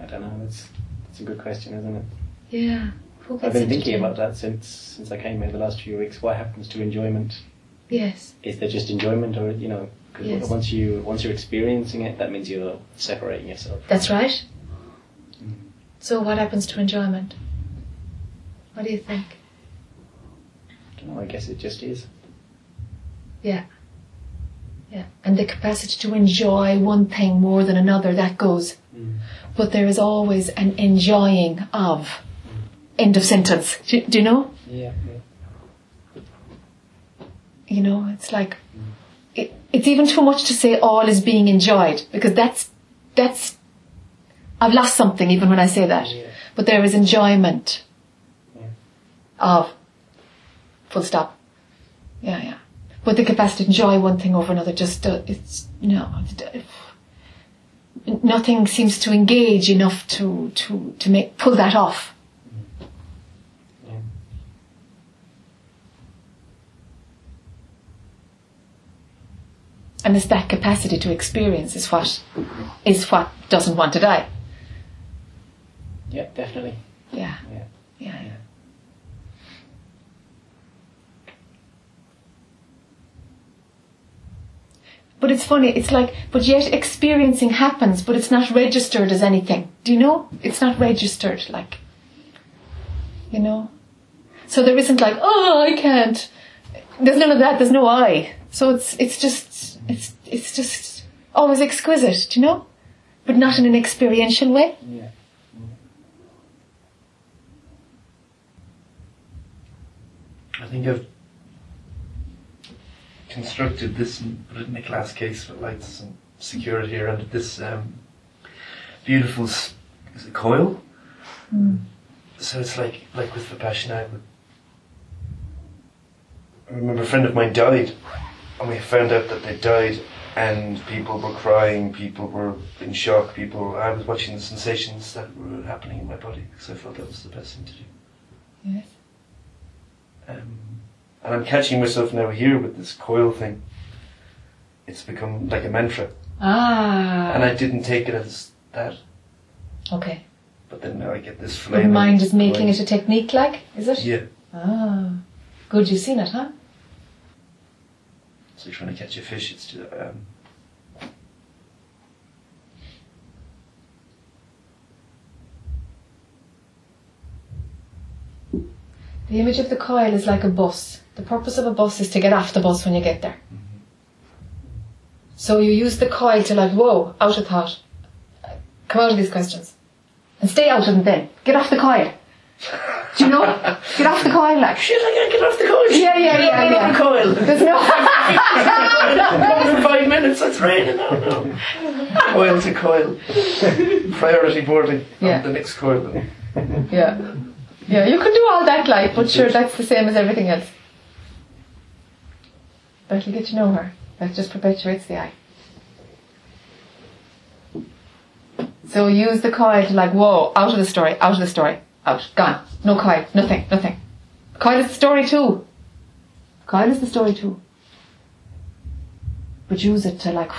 I don't know. It's it's a good question, isn't it? Yeah. Who gets I've been thinking about that since since I came here the last few weeks. What happens to enjoyment? Yes. Is there just enjoyment, or you know, because Yes. once you once you're experiencing it, that means you're separating yourself. That's right. Mm. So what happens to enjoyment? What do you think? I don't know. I guess it just is. Yeah. Yeah. And the capacity to enjoy one thing more than another, that goes. Mm. But there is always an enjoying of. Mm. End of sentence. Do, do you know? Yeah. You know, it's like, it's even too much to say all is being enjoyed because that's, that's, I've lost something even when I say that. But there is enjoyment of, full stop. Yeah, yeah. But the capacity to enjoy one thing over another just, uh, it's, no, it's, nothing seems to engage enough to, to, to make, pull that off. And it's that capacity to experience is what is what doesn't want to die. Yeah, definitely. Yeah. Yeah. Yeah. yeah. But it's funny, it's like, but yet experiencing happens, but it's not registered as anything. Do you know? It's not registered, like, you know? So there isn't like, oh, I can't. There's none of that, there's no I. So it's, it's just, it's, it's just always exquisite, do you know? But not in an experiential way. Yeah. I think I've constructed this and put it in a glass case with lights and security around. This um, beautiful s- is it coil. So it's like like with the passion I remember a friend of mine died, and we found out that they died, and people were crying, people were in shock, people. I was watching the sensations that were happening in my body because I felt that was the best thing to do. Yes. Um, and I'm catching myself now here with this coil thing. It's become like a mantra. Ah. And I didn't take it as that. Okay. But then now I get this flame. mind is making it a technique, like, is it? Yeah. Ah. Good, you've seen it, huh? So you're trying to catch a fish, it's just, um, The image of the coil is like a bus. The purpose of a bus is to get off the bus when you get there. So you use the coil to like, whoa, out of thought. Come out of these questions. And stay out of them then. Get off the coil. Do you know? Get off the coil, like. Shit, I gotta get off the coil. Yeah, yeah, Get yeah, off yeah. the coil. There's no. Going for five minutes, it's raining. No, no. Coil to coil. Priority boarding. Yeah. On the next coil. yeah. Yeah, you can do all that, like, but sure, that's the same as everything else. That'll get you nowhere. That just perpetuates the I. So use the coil to like, whoa, out of the story, out of the story, out, gone. No coil, nothing, nothing. Coil is the story too. Coil is the story too. But use it to like,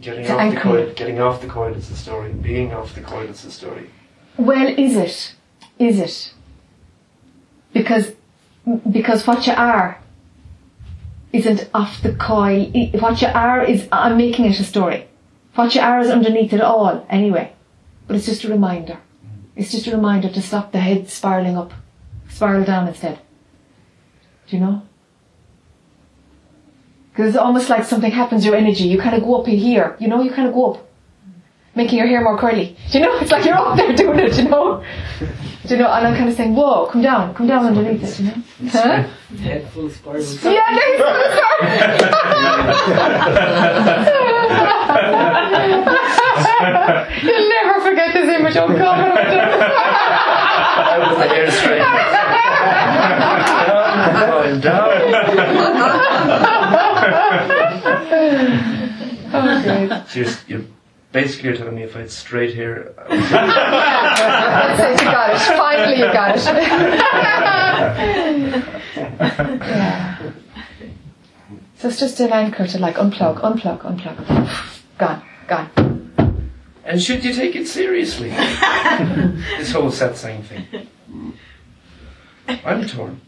Getting To off the coil. Getting off the coil is the story. Being off the coil is the story. well, is it? Is it? Because, because what you are isn't off the coil. What you are is, I'm making it a story. What you are is underneath it all, anyway. But it's just a reminder. It's just a reminder to stop the head spiraling up, spiral down instead. Do you know? Because it's almost like something happens, your energy, you kind of go up in here, you know, you kind of go up, making your hair more curly. Do you know? It's like you're up there doing it, you know? Do you know? And I'm kind of saying, whoa, come down, come down underneath it, you know? Huh? Head full spirals. Yeah, next You'll never forget this image of God. Out with the hair straight. down, down. oh, great. So you're, you're basically you're telling me if I had straight hair, I would That's it, you got it. Finally, you got it. yeah. So it's just an anchor to like unplug, unplug, unplug. Gone, gone. And should you take it seriously? this whole satsang thing. I'm torn.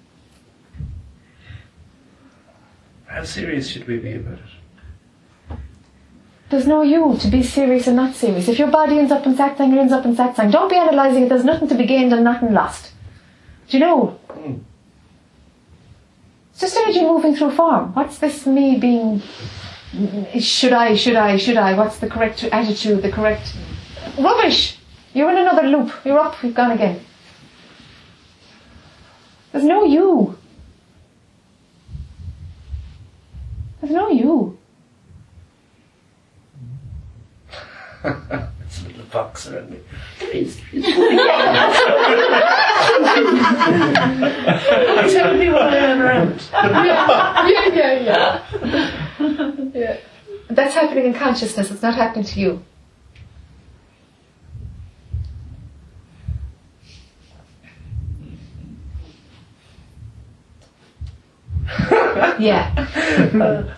How serious should we be about it? There's no you to be serious and not serious. If your body ends up in satsang, it ends up in satsang. Don't be analysing it. There's nothing to be gained and nothing lost. Do you know? Mm. It's just energy moving through form. What's this me being? Should I? Should I? Should I? What's the correct attitude? The correct rubbish. You're in another loop. You're up. You've gone again. There's no you. There's no you. It's a little box around me. Please, please. Tell me what I am around. yeah, yeah, yeah, yeah. That's happening in consciousness. It's not happening to you. yeah.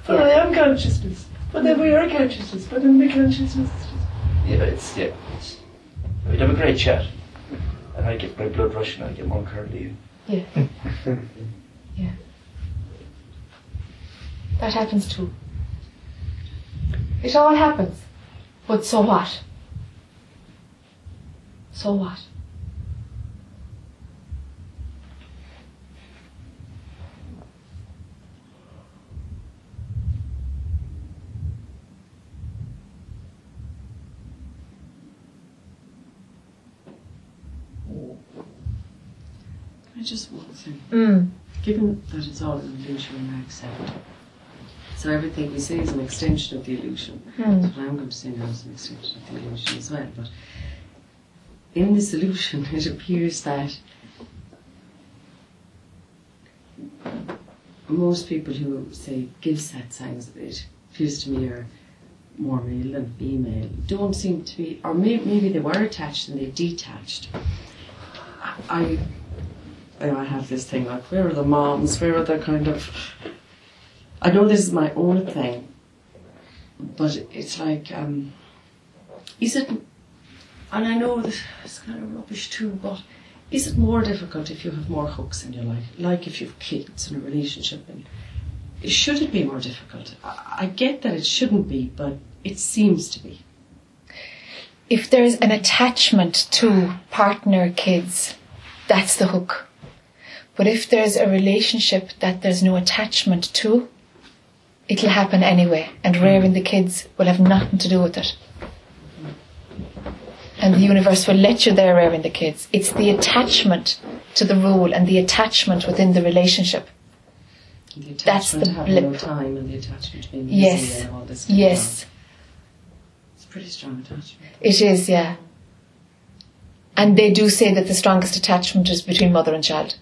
But I am consciousness. But then we are consciousness. But then the consciousness. Is just- Yeah, it's yeah. It's, we'd have a great chat, and I get my blood rushing. I get more curly. Yeah. yeah. That happens too. It all happens. But so what? So what? I just want to say, Mm. given that it's all an illusion and I accept, so everything we say is an extension of the illusion. Mm. So what I'm going to say now is an extension of the illusion as well. But in this illusion, it appears that most people who say give satsangs, it appears to me are more male than female, don't seem to be, or may, maybe they were attached and they detached. I, I, I have this thing like, where are the moms? Where are the kind of. I know this is my own thing, but it's like, um, is it, and I know this is kind of rubbish too, but is it more difficult if you have more hooks in your life? Like if you have kids in a relationship and should it be more difficult? I get that it shouldn't be, but it seems to be. If there's an attachment to partner kids, that's the hook. But if there's a relationship that there's no attachment to, it'll happen anyway. And rearing the kids will have nothing to do with it. And the universe will let you there rearing the kids. It's the attachment to the role and the attachment within the relationship. The That's the to having no time and the attachment to being Yes. all this. Yes, stuff. It's a pretty strong attachment. it is, yeah. And they do say that the strongest attachment is between mother and child.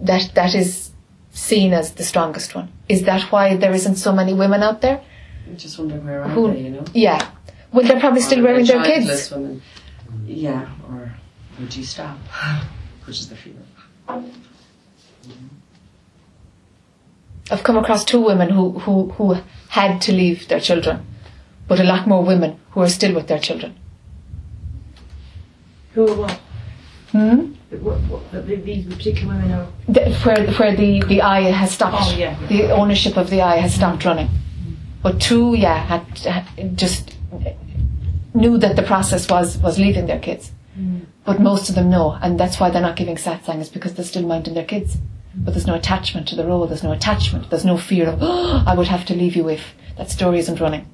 That that is seen as the strongest one. Is that why there isn't so many women out there? I'm just wondering where are Who- they, you know? Yeah. Well, they're probably still Or rearing they're their childless kids. Women. Yeah, or would you stop? Which is the fear. I've come across two women who, who, who had to leave their children, but a lot more women who are still with their children. Who what? Hmm? What, what, that these particular women are. The, where where the, the I has stopped. Oh, yeah. The ownership of the I has stopped running. Mm-hmm. But two, yeah, had, had just knew that the process was was leaving their kids. Mm-hmm. But most of them know, and that's why they're not giving satsang is because they're still minding their kids. Mm-hmm. But there's no attachment to the role. There's no attachment. There's no fear of oh, I would have to leave you if that story isn't running.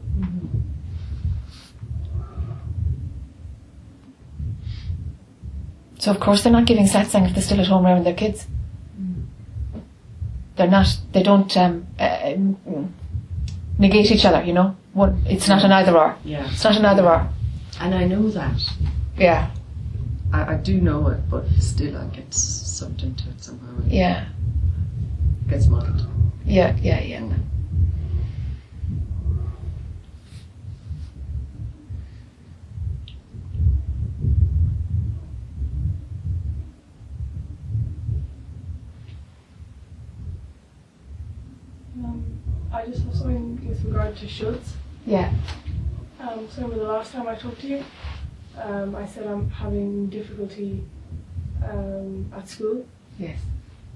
So of course they're not giving satsang if they're still at home around their kids. They're not. They don't um, uh, mm, negate each other. You know, One, it's not an either or. Yeah. It's not an either or. And I know that. Yeah. I, I do know it, but still I get sucked into it somehow. It Yeah. gets muddled. Yeah. Yeah. Yeah. Um, I just have something with regard to shoulds. Yeah. Um, so remember the last time I talked to you, um, I said I'm having difficulty um, at school Yes.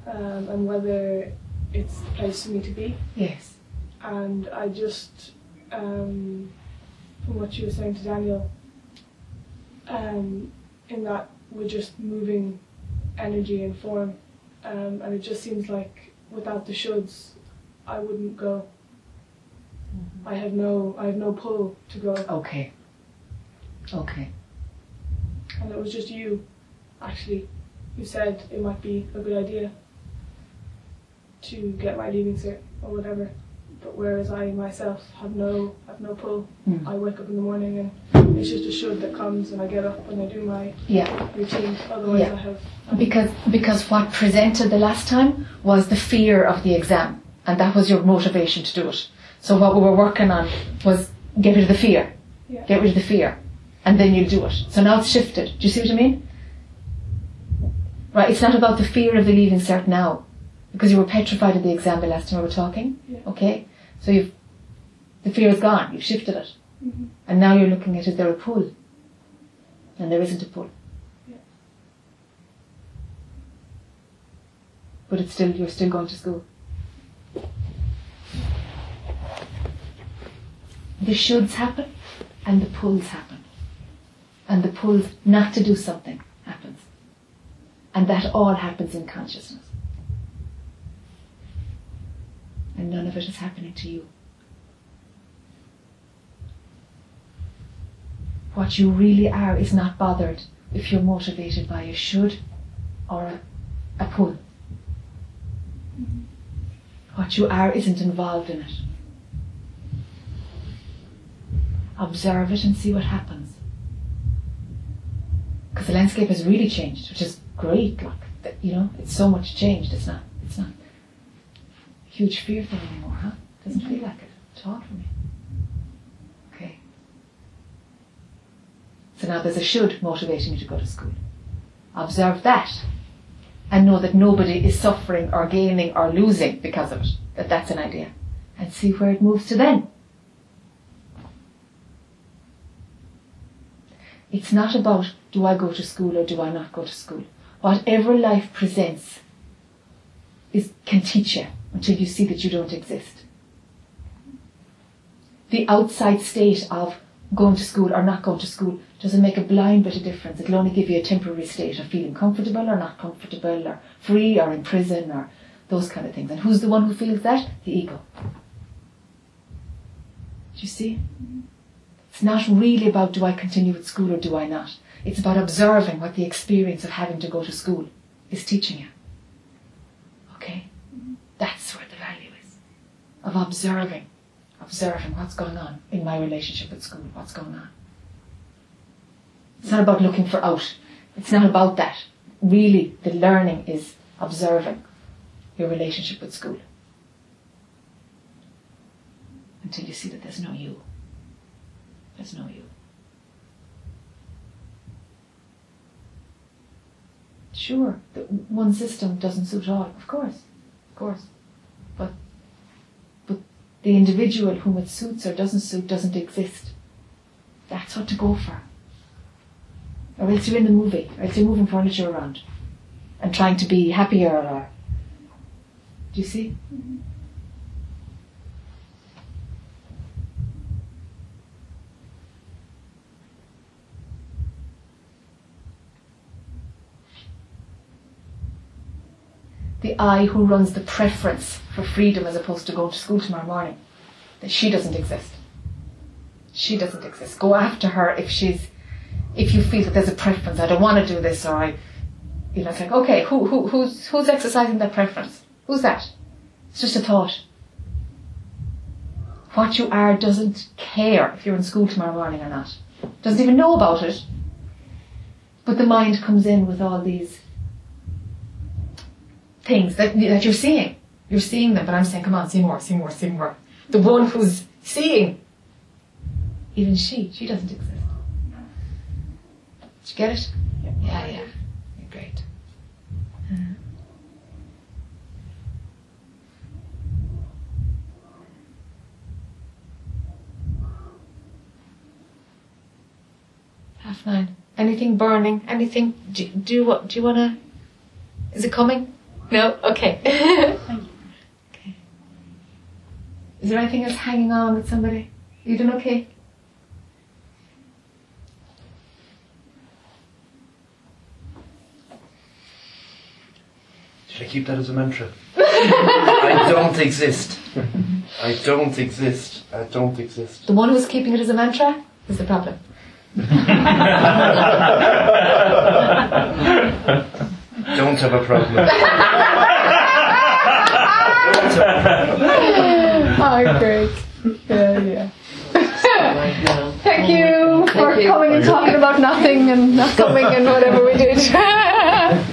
um, and whether it's the place for me to be. Yes. And I just, um, from what you were saying to Daniel, um, in that we're just moving energy and form, um, and it just seems like without the shoulds, I wouldn't go. I have no, I have no pull to go. Okay. Okay. And it was just you, actually, who said it might be a good idea to get my leaving cert or whatever. But whereas I myself have no have no pull. Mm. I wake up in the morning and it's just a should that comes and I get up and I do my Yeah. routine. Otherwise Yeah. I have Because because what presented the last time was the fear of the exam, and that was your motivation to do it. So what we were working on was get rid of the fear, Yeah. get rid of the fear, and then you'll do it. So now it's shifted. Do you see what I mean? Right. It's not about the fear of the leaving cert now, because you were petrified of the exam the last time we were talking. Yeah. Okay. So you've the fear is gone. You've shifted it, Mhm. and now you're looking at is there a pull, and there isn't a pull. Yeah. But it's still you're still going to school. The shoulds happen and the pulls happen. And the pulls not to do something happens. And that all happens in consciousness. And none of it is happening to you. What you really are is not bothered if you're motivated by a should or a, a pull. What you are isn't involved in it. Observe it and see what happens. Because the landscape has really changed, which is great. Like you know, it's so much changed. It's not, it's not huge fear thing anymore, huh? Doesn't feel like it It's hard for me. Okay. So now there's a should motivating me to go to school. Observe that and know that nobody is suffering or gaining or losing because of it. That that's an idea. And see where it moves to then. It's not about do I go to school or do I not go to school. Whatever life presents is can teach you until you see that you don't exist. The outside state of going to school or not going to school doesn't make a blind bit of difference. It'll only give you a temporary state of feeling comfortable or not comfortable or free or in prison or those kind of things. And who's the one who feels that? The ego. Do you see? It's not really about do I continue with school or do I not. It's about observing what the experience of having to go to school is teaching you. Okay? That's where the value is. Of observing. Observing what's going on in my relationship with school, what's going on. It's not about looking for out. It's not about that. Really, the learning is observing your relationship with school. Until you see that there's no you. There's no you. Sure, one system doesn't suit all, of course, of course. But, but the individual whom it suits or doesn't suit doesn't exist. That's what to go for. Or else you're in the movie, or else you're moving furniture around. and trying to be happier or do you see? Mm-hmm. The I who runs the preference for freedom as opposed to going to school tomorrow morning. That she doesn't exist. She doesn't exist. Go after her if she's if you feel that there's a preference, I don't want to do this or I you know, it's like, okay, who, who, who's, who's exercising that preference? Who's that? It's just a thought. What you are doesn't care if you're in school tomorrow morning or not. Doesn't even know about it. But the mind comes in with all these things that, that you're seeing. You're seeing them, but I'm saying, come on, see more, see more, see more. The one who's seeing, even she, she doesn't exist. Did you get it? Yeah, yeah. Great. Uh, half nine. Anything burning? Anything? Do, do what? Do you wanna? Is it coming? No. Okay. okay. Is there anything else hanging on with somebody? You doing okay? Should I keep that as a mantra? I don't exist. I don't exist. I don't exist. The one who's keeping it as a mantra is the problem. Don't have a problem. oh, great. Yeah, yeah. Thank you for Thank you. coming and talking about nothing and not coming and whatever we did.